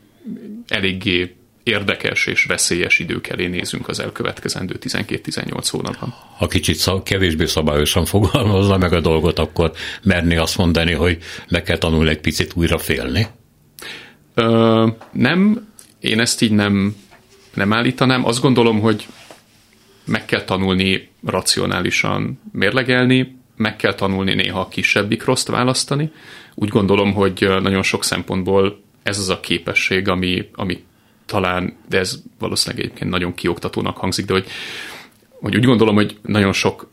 eléggé érdekes és veszélyes idők elé nézünk az elkövetkezendő 12-18 hónapban. Ha kicsit szab, kevésbé szabályosan fogalmazza meg a dolgot, akkor merni azt mondani, hogy meg kell tanulni egy picit újra félni? Ö, nem, én ezt így nem, nem állítanám. Azt gondolom, hogy meg kell tanulni racionálisan mérlegelni, meg kell tanulni néha a kisebbik rossz választani. Úgy gondolom, hogy nagyon sok szempontból ez az a képesség, ami, ami talán, de ez valószínűleg egyébként nagyon kioktatónak hangzik, de hogy, hogy úgy gondolom, hogy nagyon sok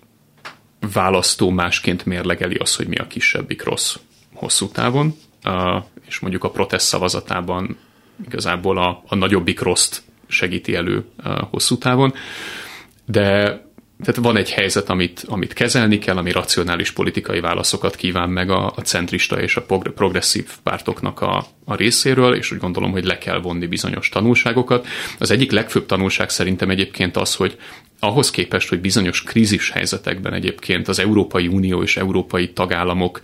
választó másként mérlegeli az, hogy mi a kisebbik rossz hosszú távon, és mondjuk a protest szavazatában igazából a, a nagyobbik rossz segíti elő hosszú távon, de tehát van egy helyzet, amit, amit kezelni kell, ami racionális politikai válaszokat kíván meg a, a centrista és a progresszív pártoknak a, a részéről, és úgy gondolom, hogy le kell vonni bizonyos tanulságokat. Az egyik legfőbb tanulság szerintem egyébként az, hogy ahhoz képest, hogy bizonyos krízis helyzetekben egyébként az Európai Unió és európai tagállamok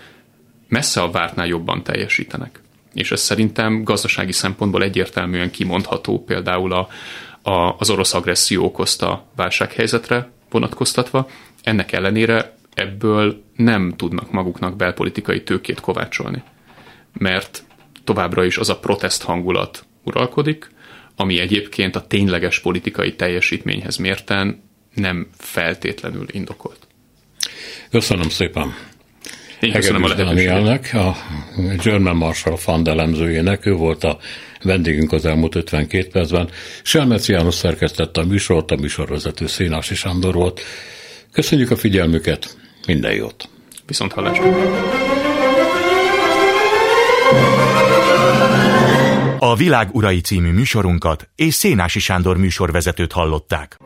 messze a vártnál jobban teljesítenek. És ez szerintem gazdasági szempontból egyértelműen kimondható például a, a, az orosz agresszió okozta válsághelyzetre, vonatkoztatva, ennek ellenére ebből nem tudnak maguknak belpolitikai tőkét kovácsolni. Mert továbbra is az a protest hangulat uralkodik, ami egyébként a tényleges politikai teljesítményhez mérten nem feltétlenül indokolt. Köszönöm szépen. Én köszönöm a lehetőséget. a German Marshall Fund elemzőjének, ő volt a vendégünk az elmúlt 52 percben. Selmeci János szerkesztette a műsort, a műsorvezető Szénási Sándor volt. Köszönjük a figyelmüket, minden jót! Viszont hallásra! A Világ Urai című műsorunkat és Szénási Sándor műsorvezetőt hallották.